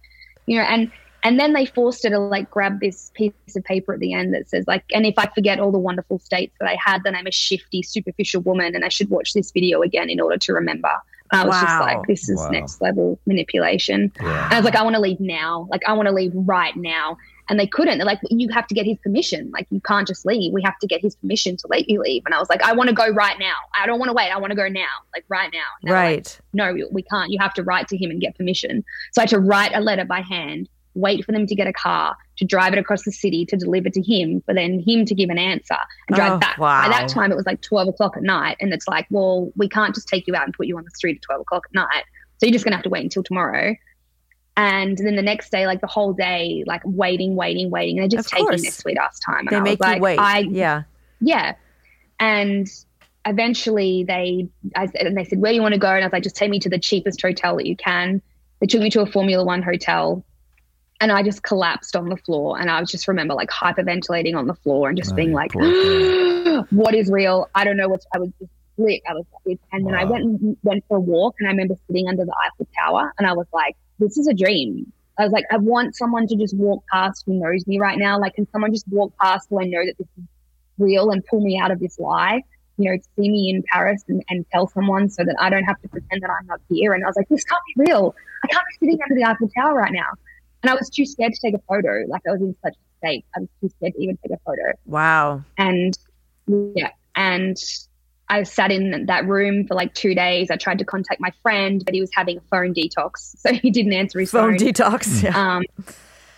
[SPEAKER 3] you know, and and then they forced her to like grab this piece of paper at the end that says like, and if I forget all the wonderful states that I had, then I'm a shifty, superficial woman, and I should watch this video again in order to remember. And I was just like, this is
[SPEAKER 2] Wow.
[SPEAKER 3] next level manipulation.
[SPEAKER 2] Yeah.
[SPEAKER 3] And I was like, I want to leave now. Like, I want to leave right now. And they couldn't. They're like, you have to get his permission. Like, you can't just leave. We have to get his permission to let you leave. And I was like, I want to go right now. I don't want to wait. I want to go now, like right now. They like,
[SPEAKER 1] Right.
[SPEAKER 3] no, we can't. You have to write to him and get permission. So I had to write a letter by hand, wait for them to get a car, to drive it across the city, to deliver to him, for then him to give an answer and drive
[SPEAKER 1] Oh,
[SPEAKER 3] back.
[SPEAKER 1] wow.
[SPEAKER 3] By that time, it was like 12 o'clock at night. And it's like, well, we can't just take you out and put you on the street at 12 o'clock at night. So you're just going to have to wait until tomorrow. And then the next day, like the whole day, like waiting, waiting, waiting. They're just
[SPEAKER 1] Of
[SPEAKER 3] taking
[SPEAKER 1] course.
[SPEAKER 3] their sweet ass time. And
[SPEAKER 1] They
[SPEAKER 3] I was
[SPEAKER 1] make
[SPEAKER 3] like,
[SPEAKER 1] you wait.
[SPEAKER 3] I,
[SPEAKER 1] yeah.
[SPEAKER 3] yeah. And eventually they, I, said- and they said, where do you want to go? And I was like, just take me to the cheapest hotel that you can. They took me to a Formula One hotel and I just collapsed on the floor. And I was just remember like hyperventilating on the floor and just
[SPEAKER 2] Oh,
[SPEAKER 3] being like, what is real? I don't know what I was just split. I was like, and then I went and went for a walk and I remember sitting under the Eiffel Tower and I was like, this is a dream. I was like, I want someone to just walk past who knows me right now. Like, can someone just walk past who I know that this is real and pull me out of this lie? You know, see me in Paris and, and tell someone so that I don't have to pretend that I'm not here. And I was like, this can't be real. I can't be sitting under the Eiffel Tower right now. And I was too scared to take a photo. Like, I was in such a state. I was too scared to even take a photo
[SPEAKER 1] Wow.
[SPEAKER 3] and yeah and i sat in that room for like two days. I tried to contact my friend but he was having a phone detox so he didn't answer his
[SPEAKER 1] Phone
[SPEAKER 3] phone,
[SPEAKER 1] detox. Yeah.
[SPEAKER 3] um,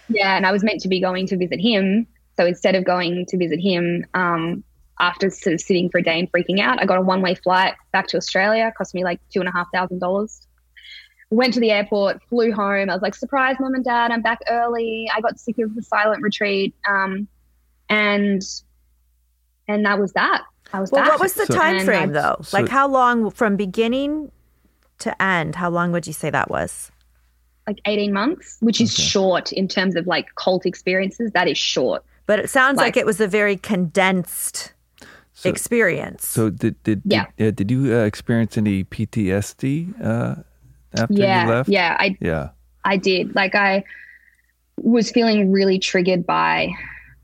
[SPEAKER 3] yeah and i was meant to be going to visit him. So instead of going to visit him um, after sort of sitting for a day and freaking out i got a one-way flight back to australia. Cost me like two and a half thousand dollars. Went to the airport flew home. I was like surprise mom and dad i'm back early. I got sick of the silent retreat um, and and that was that I was
[SPEAKER 1] Well,
[SPEAKER 3] back.
[SPEAKER 1] what was the
[SPEAKER 2] So-
[SPEAKER 1] time frame though?
[SPEAKER 2] so-
[SPEAKER 1] like how long from beginning to end? How long would you say that was?
[SPEAKER 3] like 18 months, which is
[SPEAKER 2] Okay.
[SPEAKER 3] short in terms of like cult experiences. That is short.
[SPEAKER 1] But it sounds like,
[SPEAKER 3] Like-
[SPEAKER 1] it was a very condensed
[SPEAKER 2] So-
[SPEAKER 1] experience.
[SPEAKER 2] So did did
[SPEAKER 3] Yeah.
[SPEAKER 2] did, uh, did you uh, experience any PTSD uh, after
[SPEAKER 3] yeah.
[SPEAKER 2] you left?
[SPEAKER 3] Yeah. I,
[SPEAKER 2] Yeah.
[SPEAKER 3] I did. Like I was feeling really triggered by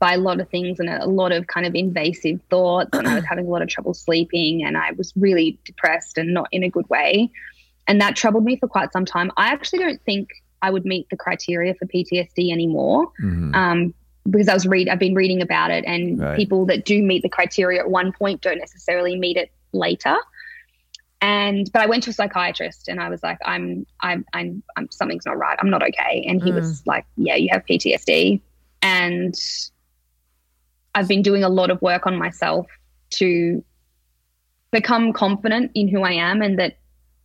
[SPEAKER 3] by a lot of things and a lot of kind of invasive thoughts and I was having a lot of trouble sleeping and I was really depressed and not in a good way. And that troubled me for quite some time. I actually don't think I would meet the criteria for PTSD anymore.
[SPEAKER 2] Mhm.
[SPEAKER 3] Um, because I was read I've been reading about it and
[SPEAKER 2] Right.
[SPEAKER 3] people that do meet the criteria at one point don't necessarily meet it later. And but I went to a psychiatrist and I was like, I'm I'm I'm, I'm something's not right. I'm not okay. And he was like, Yeah, you have PTSD. And I've been doing a lot of work on myself to become confident in who I am and that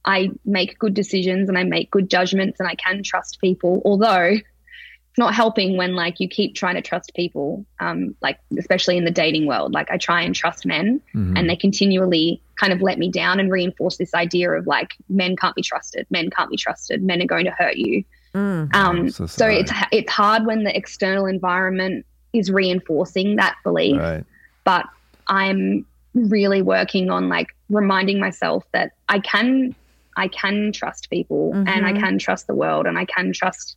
[SPEAKER 3] I make good decisions and I make good judgments and I can trust people. Although it's not helping when like you keep trying to trust people, um, like especially in the dating world. Like I try and trust men
[SPEAKER 2] Mhm.
[SPEAKER 3] and they continually kind of let me down and reinforce this idea of like men can't be trusted, men can't be trusted, men are going to hurt you.
[SPEAKER 1] Mm.
[SPEAKER 3] Um,
[SPEAKER 2] so
[SPEAKER 3] so it's it's hard when the external environment is reinforcing that belief
[SPEAKER 2] right.
[SPEAKER 3] but I'm really working on like reminding myself that I can I can trust people and I
[SPEAKER 1] Mhm.
[SPEAKER 3] can trust the world and I can trust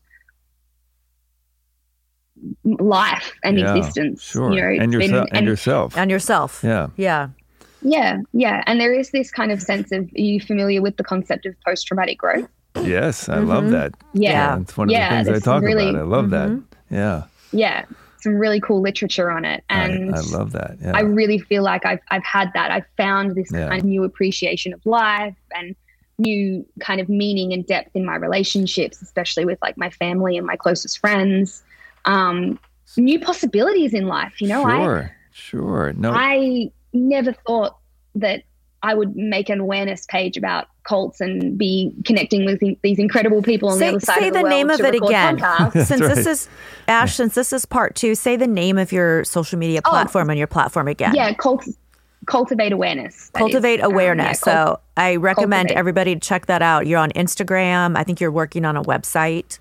[SPEAKER 3] life and
[SPEAKER 2] Yeah,
[SPEAKER 3] existence.
[SPEAKER 2] Sure.
[SPEAKER 3] You know,
[SPEAKER 2] and
[SPEAKER 3] it's been-
[SPEAKER 2] yourself. and, yourself.
[SPEAKER 1] And yourself.
[SPEAKER 2] yeah.
[SPEAKER 1] Yeah.
[SPEAKER 3] yeah, yeah. And there is this kind of sense of are you familiar with the concept of post traumatic growth?
[SPEAKER 2] Yes, I love
[SPEAKER 1] Mhm.
[SPEAKER 2] that.
[SPEAKER 3] Yeah.
[SPEAKER 2] it's one of
[SPEAKER 3] Yeah,
[SPEAKER 2] the things I talk
[SPEAKER 3] really-
[SPEAKER 2] about. I love
[SPEAKER 1] Mhm.
[SPEAKER 2] that. Yeah,
[SPEAKER 3] Yeah. Some really cool literature on it. And
[SPEAKER 2] I, I love that. Yeah.
[SPEAKER 3] I really feel like I've I've had that. I've found this
[SPEAKER 2] Yeah.
[SPEAKER 3] kind of new appreciation of life and new kind of meaning and depth in my relationships, especially with like my family and my closest friends. Um, new possibilities in life. You know,
[SPEAKER 2] sure, sure. No,
[SPEAKER 3] I I never thought that I would make an awareness page about cults and be connecting with these incredible people on
[SPEAKER 1] Say-
[SPEAKER 3] the other side
[SPEAKER 1] say
[SPEAKER 3] of the,
[SPEAKER 1] the
[SPEAKER 3] world
[SPEAKER 1] name of it again.
[SPEAKER 3] podcasts.
[SPEAKER 2] That's
[SPEAKER 1] since this is Ash, since this is part two, say the name of your social media
[SPEAKER 3] Oh.
[SPEAKER 1] platform and your platform again.
[SPEAKER 3] yeah, cult, cultivate awareness. that is.
[SPEAKER 1] Cultivate
[SPEAKER 3] Um, yeah,
[SPEAKER 1] awareness.
[SPEAKER 3] cult-
[SPEAKER 1] so I recommend
[SPEAKER 3] cultivate.
[SPEAKER 1] everybody to check that out. You're on Instagram. I think you're working on a website.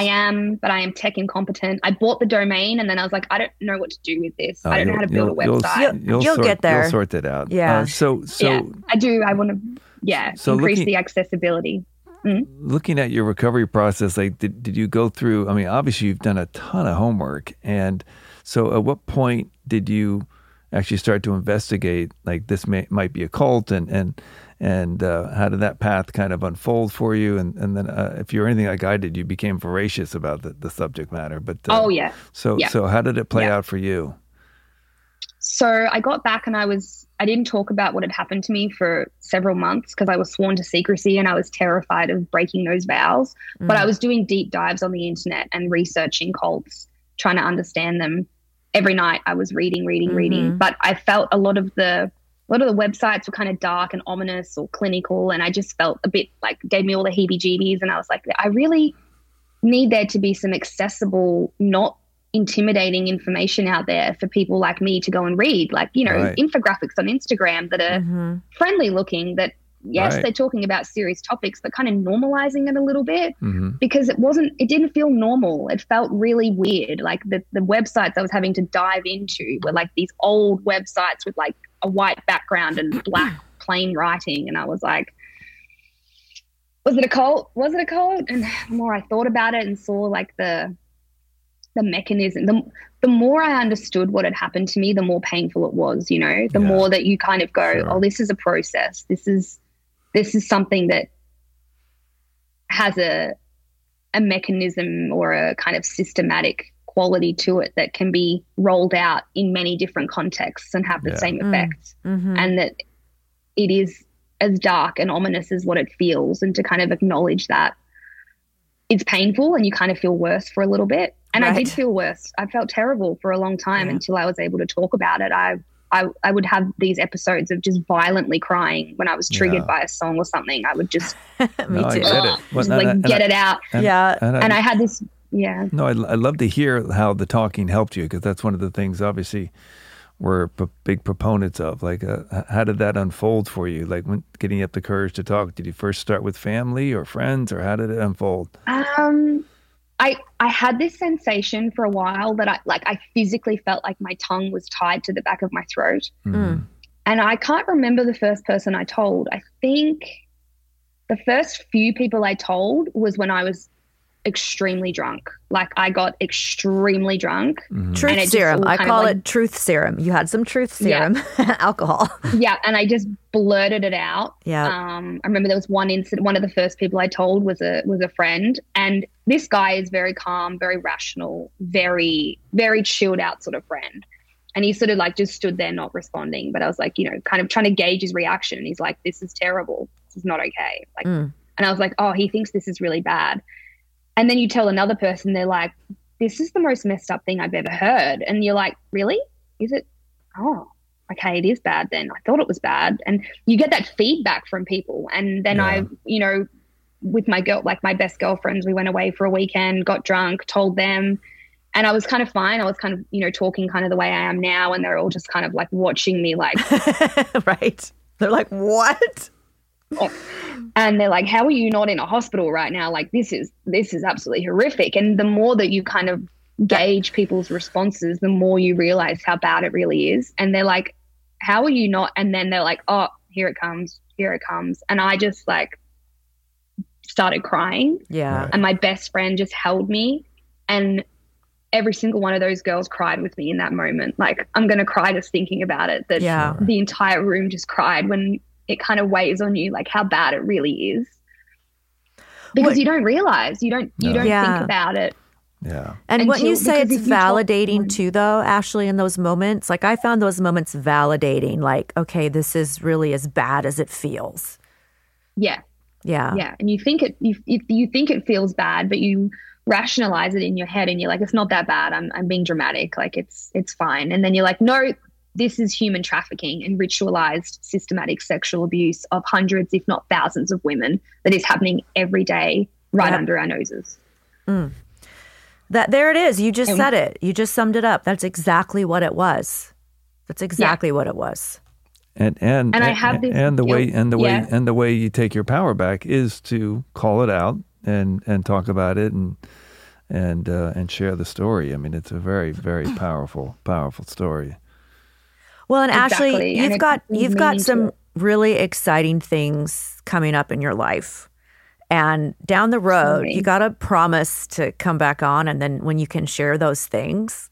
[SPEAKER 3] I am, but I am tech incompetent. I bought the domain and then I was like, I don't know what to do with this.
[SPEAKER 2] Oh,
[SPEAKER 3] I don't know how to build a website.
[SPEAKER 2] You'll, you'll
[SPEAKER 1] You'll
[SPEAKER 2] sort,
[SPEAKER 1] get there.
[SPEAKER 2] You'll sort that out.
[SPEAKER 1] Yeah.
[SPEAKER 2] Uh, so, so
[SPEAKER 3] yeah, I do. I want to, yeah,
[SPEAKER 2] So
[SPEAKER 3] increase
[SPEAKER 2] looking-
[SPEAKER 3] the accessibility.
[SPEAKER 2] looking at your recovery process, like, did, did you go through? I mean, obviously, you've done a ton of homework, and so at what point did you actually start to investigate? Like, this may, might be a cult, and and and uh, how did that path kind of unfold for you? And and then, uh, if you're anything like I did, you became voracious about the, the subject matter. But uh,
[SPEAKER 3] oh yeah.
[SPEAKER 2] so
[SPEAKER 3] yeah.
[SPEAKER 2] so how did it play
[SPEAKER 3] Yeah.
[SPEAKER 2] out for you?
[SPEAKER 3] So I got back and I was, I didn't talk about what had happened to me for several months because I was sworn to secrecy and I was terrified of breaking those vows. But
[SPEAKER 1] Mm.
[SPEAKER 3] I was doing deep dives on the internet and researching cults, trying to understand them. Every night I was reading, reading, reading.
[SPEAKER 1] Mhm.
[SPEAKER 3] But I felt a lot of the a lot of the websites were kind of dark and ominous or clinical, and I just felt a bit like gave me all the heebie-jeebies. And I was like, I really, need there to be some accessible, not intimidating information out there for people like me to go and read, like, you know,
[SPEAKER 2] Right.
[SPEAKER 3] infographics on Instagram that are
[SPEAKER 1] hmm
[SPEAKER 3] friendly looking, that, yes,
[SPEAKER 2] Right.
[SPEAKER 3] they're talking about serious topics, but kind of normalizing it a little bit
[SPEAKER 2] hmm
[SPEAKER 3] because it wasn't, it didn't feel normal. It felt really weird. Like the, the websites I was having to dive into were like these old websites with like a white background and black plain writing. And I was like, was it a cult? Was it a cult? And the more I thought about it and saw like the the mechanism, the the more I understood what had happened to me, the more painful it was. You know, the
[SPEAKER 2] Yeah.
[SPEAKER 3] more that you kind of go,
[SPEAKER 2] Sure.
[SPEAKER 3] oh, this is a process. This is this is something that has a a mechanism or a kind of systematic quality to it that can be rolled out in many different contexts and have the
[SPEAKER 2] Yeah.
[SPEAKER 3] same
[SPEAKER 1] Mm.
[SPEAKER 3] effect
[SPEAKER 1] hmm
[SPEAKER 3] and that it is as dark and ominous as what it feels and to kind of acknowledge that it's painful and you kind of feel worse for a little bit and i did feel worse i felt terrible for a long time
[SPEAKER 1] Yeah.
[SPEAKER 3] until i was able to talk about it i I, I would have these episodes of just violently crying when I was triggered
[SPEAKER 2] Yeah.
[SPEAKER 3] by a song or something. I would just,
[SPEAKER 1] Me
[SPEAKER 2] No, I
[SPEAKER 1] too.
[SPEAKER 2] get it. Well,
[SPEAKER 3] just
[SPEAKER 2] and
[SPEAKER 3] like
[SPEAKER 2] I-
[SPEAKER 3] get
[SPEAKER 2] I-
[SPEAKER 3] it out.
[SPEAKER 2] And,
[SPEAKER 1] Yeah.
[SPEAKER 2] and I,
[SPEAKER 3] And I had this, yeah.
[SPEAKER 2] no, I, I love to hear how the talking helped you because that's one of the things, obviously, we're p- big proponents of. Like, uh, how did that unfold for you? Like, when getting up the courage to talk, did you first start with family or friends, or how did it unfold?
[SPEAKER 3] Um, I I had this sensation for a while that I like I physically felt like my tongue was tied to the back of my throat,
[SPEAKER 1] Mm.
[SPEAKER 3] and I can't remember the first person I told. I think the first few people I told was when I was extremely drunk. Like I got extremely drunk.
[SPEAKER 2] Mhm.
[SPEAKER 1] Truth
[SPEAKER 3] And it just
[SPEAKER 1] serum. I call
[SPEAKER 3] like-
[SPEAKER 1] it truth serum. You had some truth
[SPEAKER 3] Yeah.
[SPEAKER 1] serum, alcohol.
[SPEAKER 3] yeah, and I just blurted it out.
[SPEAKER 1] Yeah.
[SPEAKER 3] Um, I remember there was one incident. One of the first people I told was a was a friend, and this guy is very calm, very rational, very very chilled out sort of friend. And he sort of like just stood there not responding. But I was like, you know, kind of trying to gauge his reaction. And he's like, "This is terrible. This is not okay." Like,
[SPEAKER 1] Mm.
[SPEAKER 3] and I was like, "Oh, he thinks this is really bad." And then you tell another person, they're like, "This is the most messed up thing I've ever heard." And you're like, "Really? Is it? Oh, okay, it is bad then. I thought it was bad. And you get that feedback from people. And then
[SPEAKER 2] Yeah.
[SPEAKER 3] I, you know, with my girl, like my best girlfriends, we went away for a weekend, got drunk, told them. And I was kind of fine. I was kind of, you know, talking kind of the way I am now. And they're all just kind of like watching me, like,
[SPEAKER 1] right. They're like, what?
[SPEAKER 3] And they're like, how are you not in a hospital right now? Like, this is, this is absolutely horrific. And the more that you kind of gauge people's responses, the more you realize how bad it really is. And they're like, how are you not? And then they're like, oh, here it comes, here it comes. And I just like started crying.
[SPEAKER 1] Yeah.
[SPEAKER 3] And my best friend just held me. And every single one of those girls cried with me in that moment. Like, I'm going to cry just thinking about it. That
[SPEAKER 1] Yeah.
[SPEAKER 3] the entire room just cried when it kind of weighs on you, like how bad it really is. Because
[SPEAKER 1] What-
[SPEAKER 3] you don't realize, you don't, you don't
[SPEAKER 1] Yeah.
[SPEAKER 3] think about it.
[SPEAKER 2] Yeah.
[SPEAKER 1] And when you say it's
[SPEAKER 3] if you talk
[SPEAKER 1] validating
[SPEAKER 3] someone-
[SPEAKER 1] too, though, Ashley, in those moments, like I found those moments validating, like, okay, this is really as bad as it feels.
[SPEAKER 3] Yeah.
[SPEAKER 1] Yeah.
[SPEAKER 3] yeah and you think it you, you, you think it feels bad but you rationalize it in your head and you're like it's not that bad i'm, I'm being dramatic like it's it's fine and then you're like no this is human trafficking and ritualized systematic sexual abuse of hundreds if not thousands of women that is happening every day right
[SPEAKER 1] Yep.
[SPEAKER 3] under our noses
[SPEAKER 1] That there it is. You just
[SPEAKER 3] And-
[SPEAKER 1] said it. You just summed it up. That's exactly what it was. That's exactly what it was.
[SPEAKER 2] And and
[SPEAKER 3] And I have this
[SPEAKER 2] and the way and the way
[SPEAKER 3] yeah.
[SPEAKER 2] and the way you take your power back is to call it out and and talk about it and and uh, and share the story. I mean, it's a very very powerful powerful story.
[SPEAKER 1] Well, and Ashley,
[SPEAKER 3] Exactly, and
[SPEAKER 1] you've
[SPEAKER 3] it
[SPEAKER 1] got you've got some really exciting things coming up in your life. And down the road,
[SPEAKER 3] me.
[SPEAKER 1] you got to promise to come back on and then when you can share those things.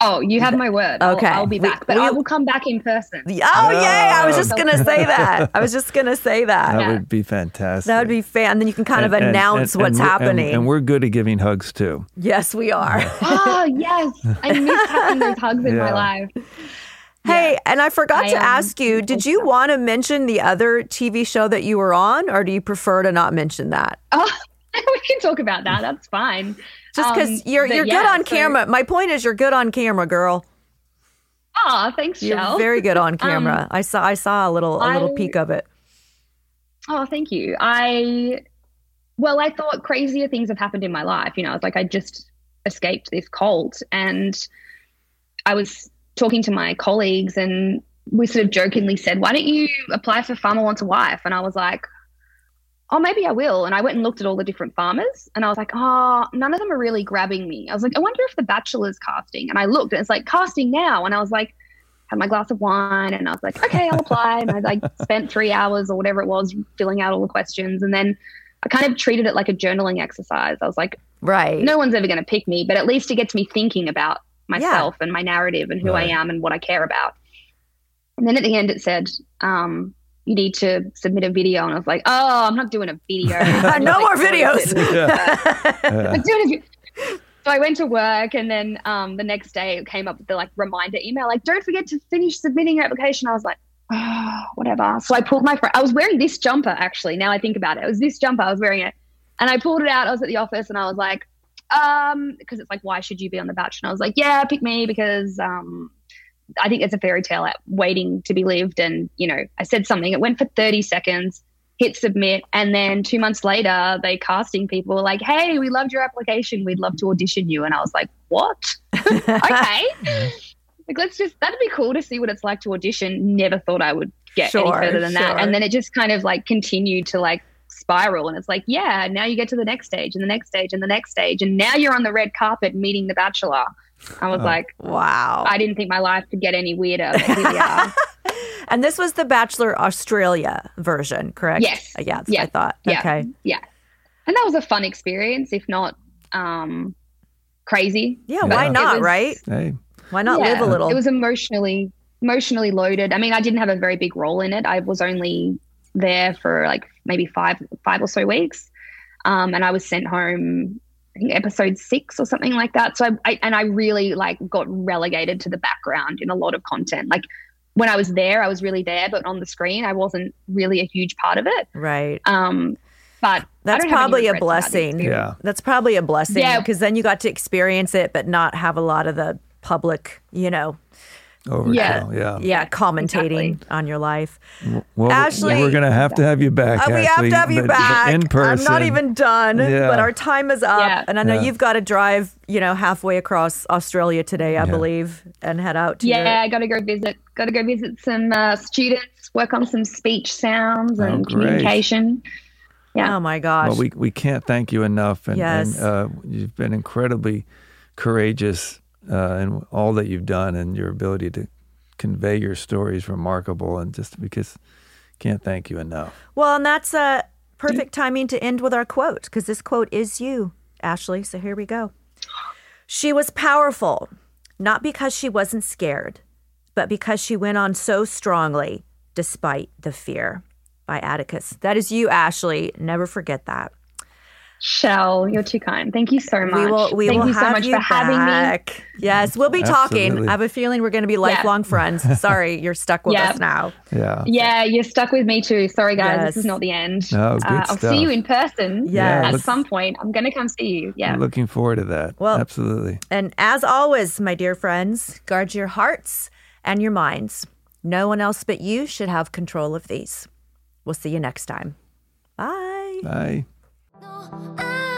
[SPEAKER 3] Oh you have my word I'll,
[SPEAKER 1] Okay.
[SPEAKER 3] I'll be back but
[SPEAKER 1] we-
[SPEAKER 3] i will come back in person
[SPEAKER 1] Oh, yay. I was
[SPEAKER 2] Oh.
[SPEAKER 1] just going to say that. I was just going to say that.
[SPEAKER 2] That
[SPEAKER 3] Yeah.
[SPEAKER 2] would be fantastic.
[SPEAKER 1] That would be fan. And then you can kind of
[SPEAKER 2] And- and-
[SPEAKER 1] announce
[SPEAKER 2] and-
[SPEAKER 1] what's
[SPEAKER 2] and we're-
[SPEAKER 1] happening.
[SPEAKER 2] And, and we're good at giving hugs too.
[SPEAKER 1] yes, we are.
[SPEAKER 3] oh yes i miss having those hugs in my life
[SPEAKER 1] Hey, and I forgot
[SPEAKER 3] I,
[SPEAKER 1] to
[SPEAKER 3] um,
[SPEAKER 1] ask you, did you want to mention the other TV show that you were on, or do you prefer to not mention that?
[SPEAKER 3] Oh, we can talk about that. That's fine.
[SPEAKER 1] Just because
[SPEAKER 3] Um,
[SPEAKER 1] you're you're
[SPEAKER 3] yeah,
[SPEAKER 1] good on
[SPEAKER 3] so-
[SPEAKER 1] camera. My point is, you're good on camera, girl.
[SPEAKER 3] Ah, thanks,
[SPEAKER 1] You're
[SPEAKER 3] Shell.
[SPEAKER 1] very good on camera. I saw I saw a little a little
[SPEAKER 3] I-
[SPEAKER 1] peek of it.
[SPEAKER 3] oh, thank you. I well, I thought crazier things have happened in my life. You know, it's like I just escaped this cult and I was talking to my colleagues and we sort of jokingly said, why don't you apply for Farmer Wants a Wife? And I was like, oh, maybe I will. And I went and looked at all the different farmers and I was like, oh, none of them are really grabbing me. I was like, I wonder if The Bachelor's casting. And I looked and it's like, casting now. And I was like, had my glass of wine and I was like, okay, I'll apply. and I like spent three hours or whatever it was filling out all the questions. And then I kind of treated it like a journaling exercise. I was like,
[SPEAKER 1] Right.
[SPEAKER 3] no one's ever going to pick me, but at least it gets me thinking about myself and my narrative and who
[SPEAKER 2] Right.
[SPEAKER 3] I am and what I care about. And then at the end, it said, um, you need to submit a video. And I was like, oh, I'm not doing a video.
[SPEAKER 1] no more videos.
[SPEAKER 2] Yeah.
[SPEAKER 3] I'm doing a so I went to work, and then um, the next day it came up with the like reminder email, like "Don't forget to finish submitting your application." I was like, oh, whatever. So I pulled my. Fr- I was wearing this jumper actually. Now I think about it, it was this jumper. I was wearing it, and I pulled it out. I was at the office, and I was like, um, because it's like, why should you be on the batch? And I was like, yeah, pick me because um, I think it's a fairy tale at waiting to be lived. And you know, I said something. It went for thirty seconds hit submit. And then two months later they casting people were like hey we loved your application. We'd love to audition you. And i was like what? Okay. Like let's just that'd be cool to see what it's like to audition. Never thought i would get any further than
[SPEAKER 1] sure.
[SPEAKER 3] that. And then it just kind of like continued to like spiral. And it's like yeah now you get to the next stage and the next stage and the next stage. And now you're on the red carpet meeting the bachelor i was
[SPEAKER 2] Oh.
[SPEAKER 3] like
[SPEAKER 1] Wow.
[SPEAKER 3] i didn't think my life could get any weirder but here we are
[SPEAKER 1] and this was the Bachelor Australia version, correct?
[SPEAKER 3] Yes.
[SPEAKER 1] Uh, Yeah, that's what
[SPEAKER 3] Yeah.
[SPEAKER 1] I thought.
[SPEAKER 3] Yeah.
[SPEAKER 1] Okay.
[SPEAKER 3] yeah and that was a fun experience if not um crazy
[SPEAKER 1] Yeah,
[SPEAKER 3] But
[SPEAKER 1] why not,
[SPEAKER 3] was-
[SPEAKER 1] right?
[SPEAKER 2] Hey,
[SPEAKER 1] Why not
[SPEAKER 3] Yeah.
[SPEAKER 1] live a little?
[SPEAKER 3] it was emotionally emotionally loaded i mean i didn't have a very big role in it i was only there for like maybe five five or so weeks um and i was sent home I think episode six or something like that. So I, I and I really like got relegated to the background in a lot of content. Like when I was there, I was really there, but on the screen, I wasn't really a huge part of it.
[SPEAKER 1] right.
[SPEAKER 3] Um, but
[SPEAKER 1] That's
[SPEAKER 3] don't have any
[SPEAKER 1] probably a
[SPEAKER 3] regrets about the
[SPEAKER 1] blessing.
[SPEAKER 3] experience.
[SPEAKER 2] yeah.
[SPEAKER 1] That's probably a blessing
[SPEAKER 3] Yeah.
[SPEAKER 1] because then you got to experience it, but not have a lot of the public, you know,
[SPEAKER 2] Overkill.
[SPEAKER 3] Yeah.
[SPEAKER 2] Yeah.
[SPEAKER 1] yeah, commentating
[SPEAKER 3] Exactly.
[SPEAKER 1] on your life.
[SPEAKER 2] Well,
[SPEAKER 1] Ashley-
[SPEAKER 2] we're going to have to have you back.
[SPEAKER 1] Uh, we have to have you
[SPEAKER 2] but- but
[SPEAKER 1] back.
[SPEAKER 2] in person.
[SPEAKER 1] I'm not even done,
[SPEAKER 2] Yeah.
[SPEAKER 1] but our time is up.
[SPEAKER 3] Yeah.
[SPEAKER 1] And I know
[SPEAKER 2] Yeah.
[SPEAKER 1] you've got to drive, you know, halfway across Australia today, I
[SPEAKER 2] Yeah.
[SPEAKER 1] believe, and head out to
[SPEAKER 3] Yeah,
[SPEAKER 1] your-
[SPEAKER 3] I got to go visit. Got to go visit some uh, students, work on some speech sounds
[SPEAKER 2] Oh,
[SPEAKER 3] and
[SPEAKER 2] great.
[SPEAKER 3] communication. Yeah.
[SPEAKER 1] Oh my gosh.
[SPEAKER 2] Well, we, we can't thank you enough. And,
[SPEAKER 1] Yes.
[SPEAKER 2] and uh, you've been incredibly courageous uh, in all that you've done, and your ability to convey your story is remarkable. And just because can't thank you enough.
[SPEAKER 1] Well, and that's uh, perfect timing to end with our quote because this quote is you, Ashley. So here we go. She was powerful, not because she wasn't scared, but because she went on so strongly despite the fear. By Atticus. That is you, Ashley. Never forget that.
[SPEAKER 3] Shell, you're too kind. Thank you so much.
[SPEAKER 1] We will. We
[SPEAKER 3] Thank
[SPEAKER 1] will
[SPEAKER 3] you so
[SPEAKER 1] have
[SPEAKER 3] much
[SPEAKER 1] you
[SPEAKER 3] for having me.
[SPEAKER 1] back. Yes, we'll be talking. I have a feeling we're going to be lifelong friends. Sorry, you're stuck with
[SPEAKER 3] Yeah.
[SPEAKER 1] us now.
[SPEAKER 2] Yeah.
[SPEAKER 3] Yeah, you're stuck with me too. Sorry, guys.
[SPEAKER 1] Yes.
[SPEAKER 3] This is not the end.
[SPEAKER 2] No, good
[SPEAKER 3] uh, I'll
[SPEAKER 2] stuff.
[SPEAKER 3] see you in person
[SPEAKER 1] Yeah,
[SPEAKER 3] at
[SPEAKER 2] let's-
[SPEAKER 3] some point. I'm going to come see you. Yeah.
[SPEAKER 2] I'm looking forward to that.
[SPEAKER 1] Well-
[SPEAKER 2] Absolutely.
[SPEAKER 1] And as always, my dear friends, guard your hearts and your minds. No one else but you should have control of these. We'll see you next time. Bye.
[SPEAKER 2] Bye.
[SPEAKER 4] Oh, I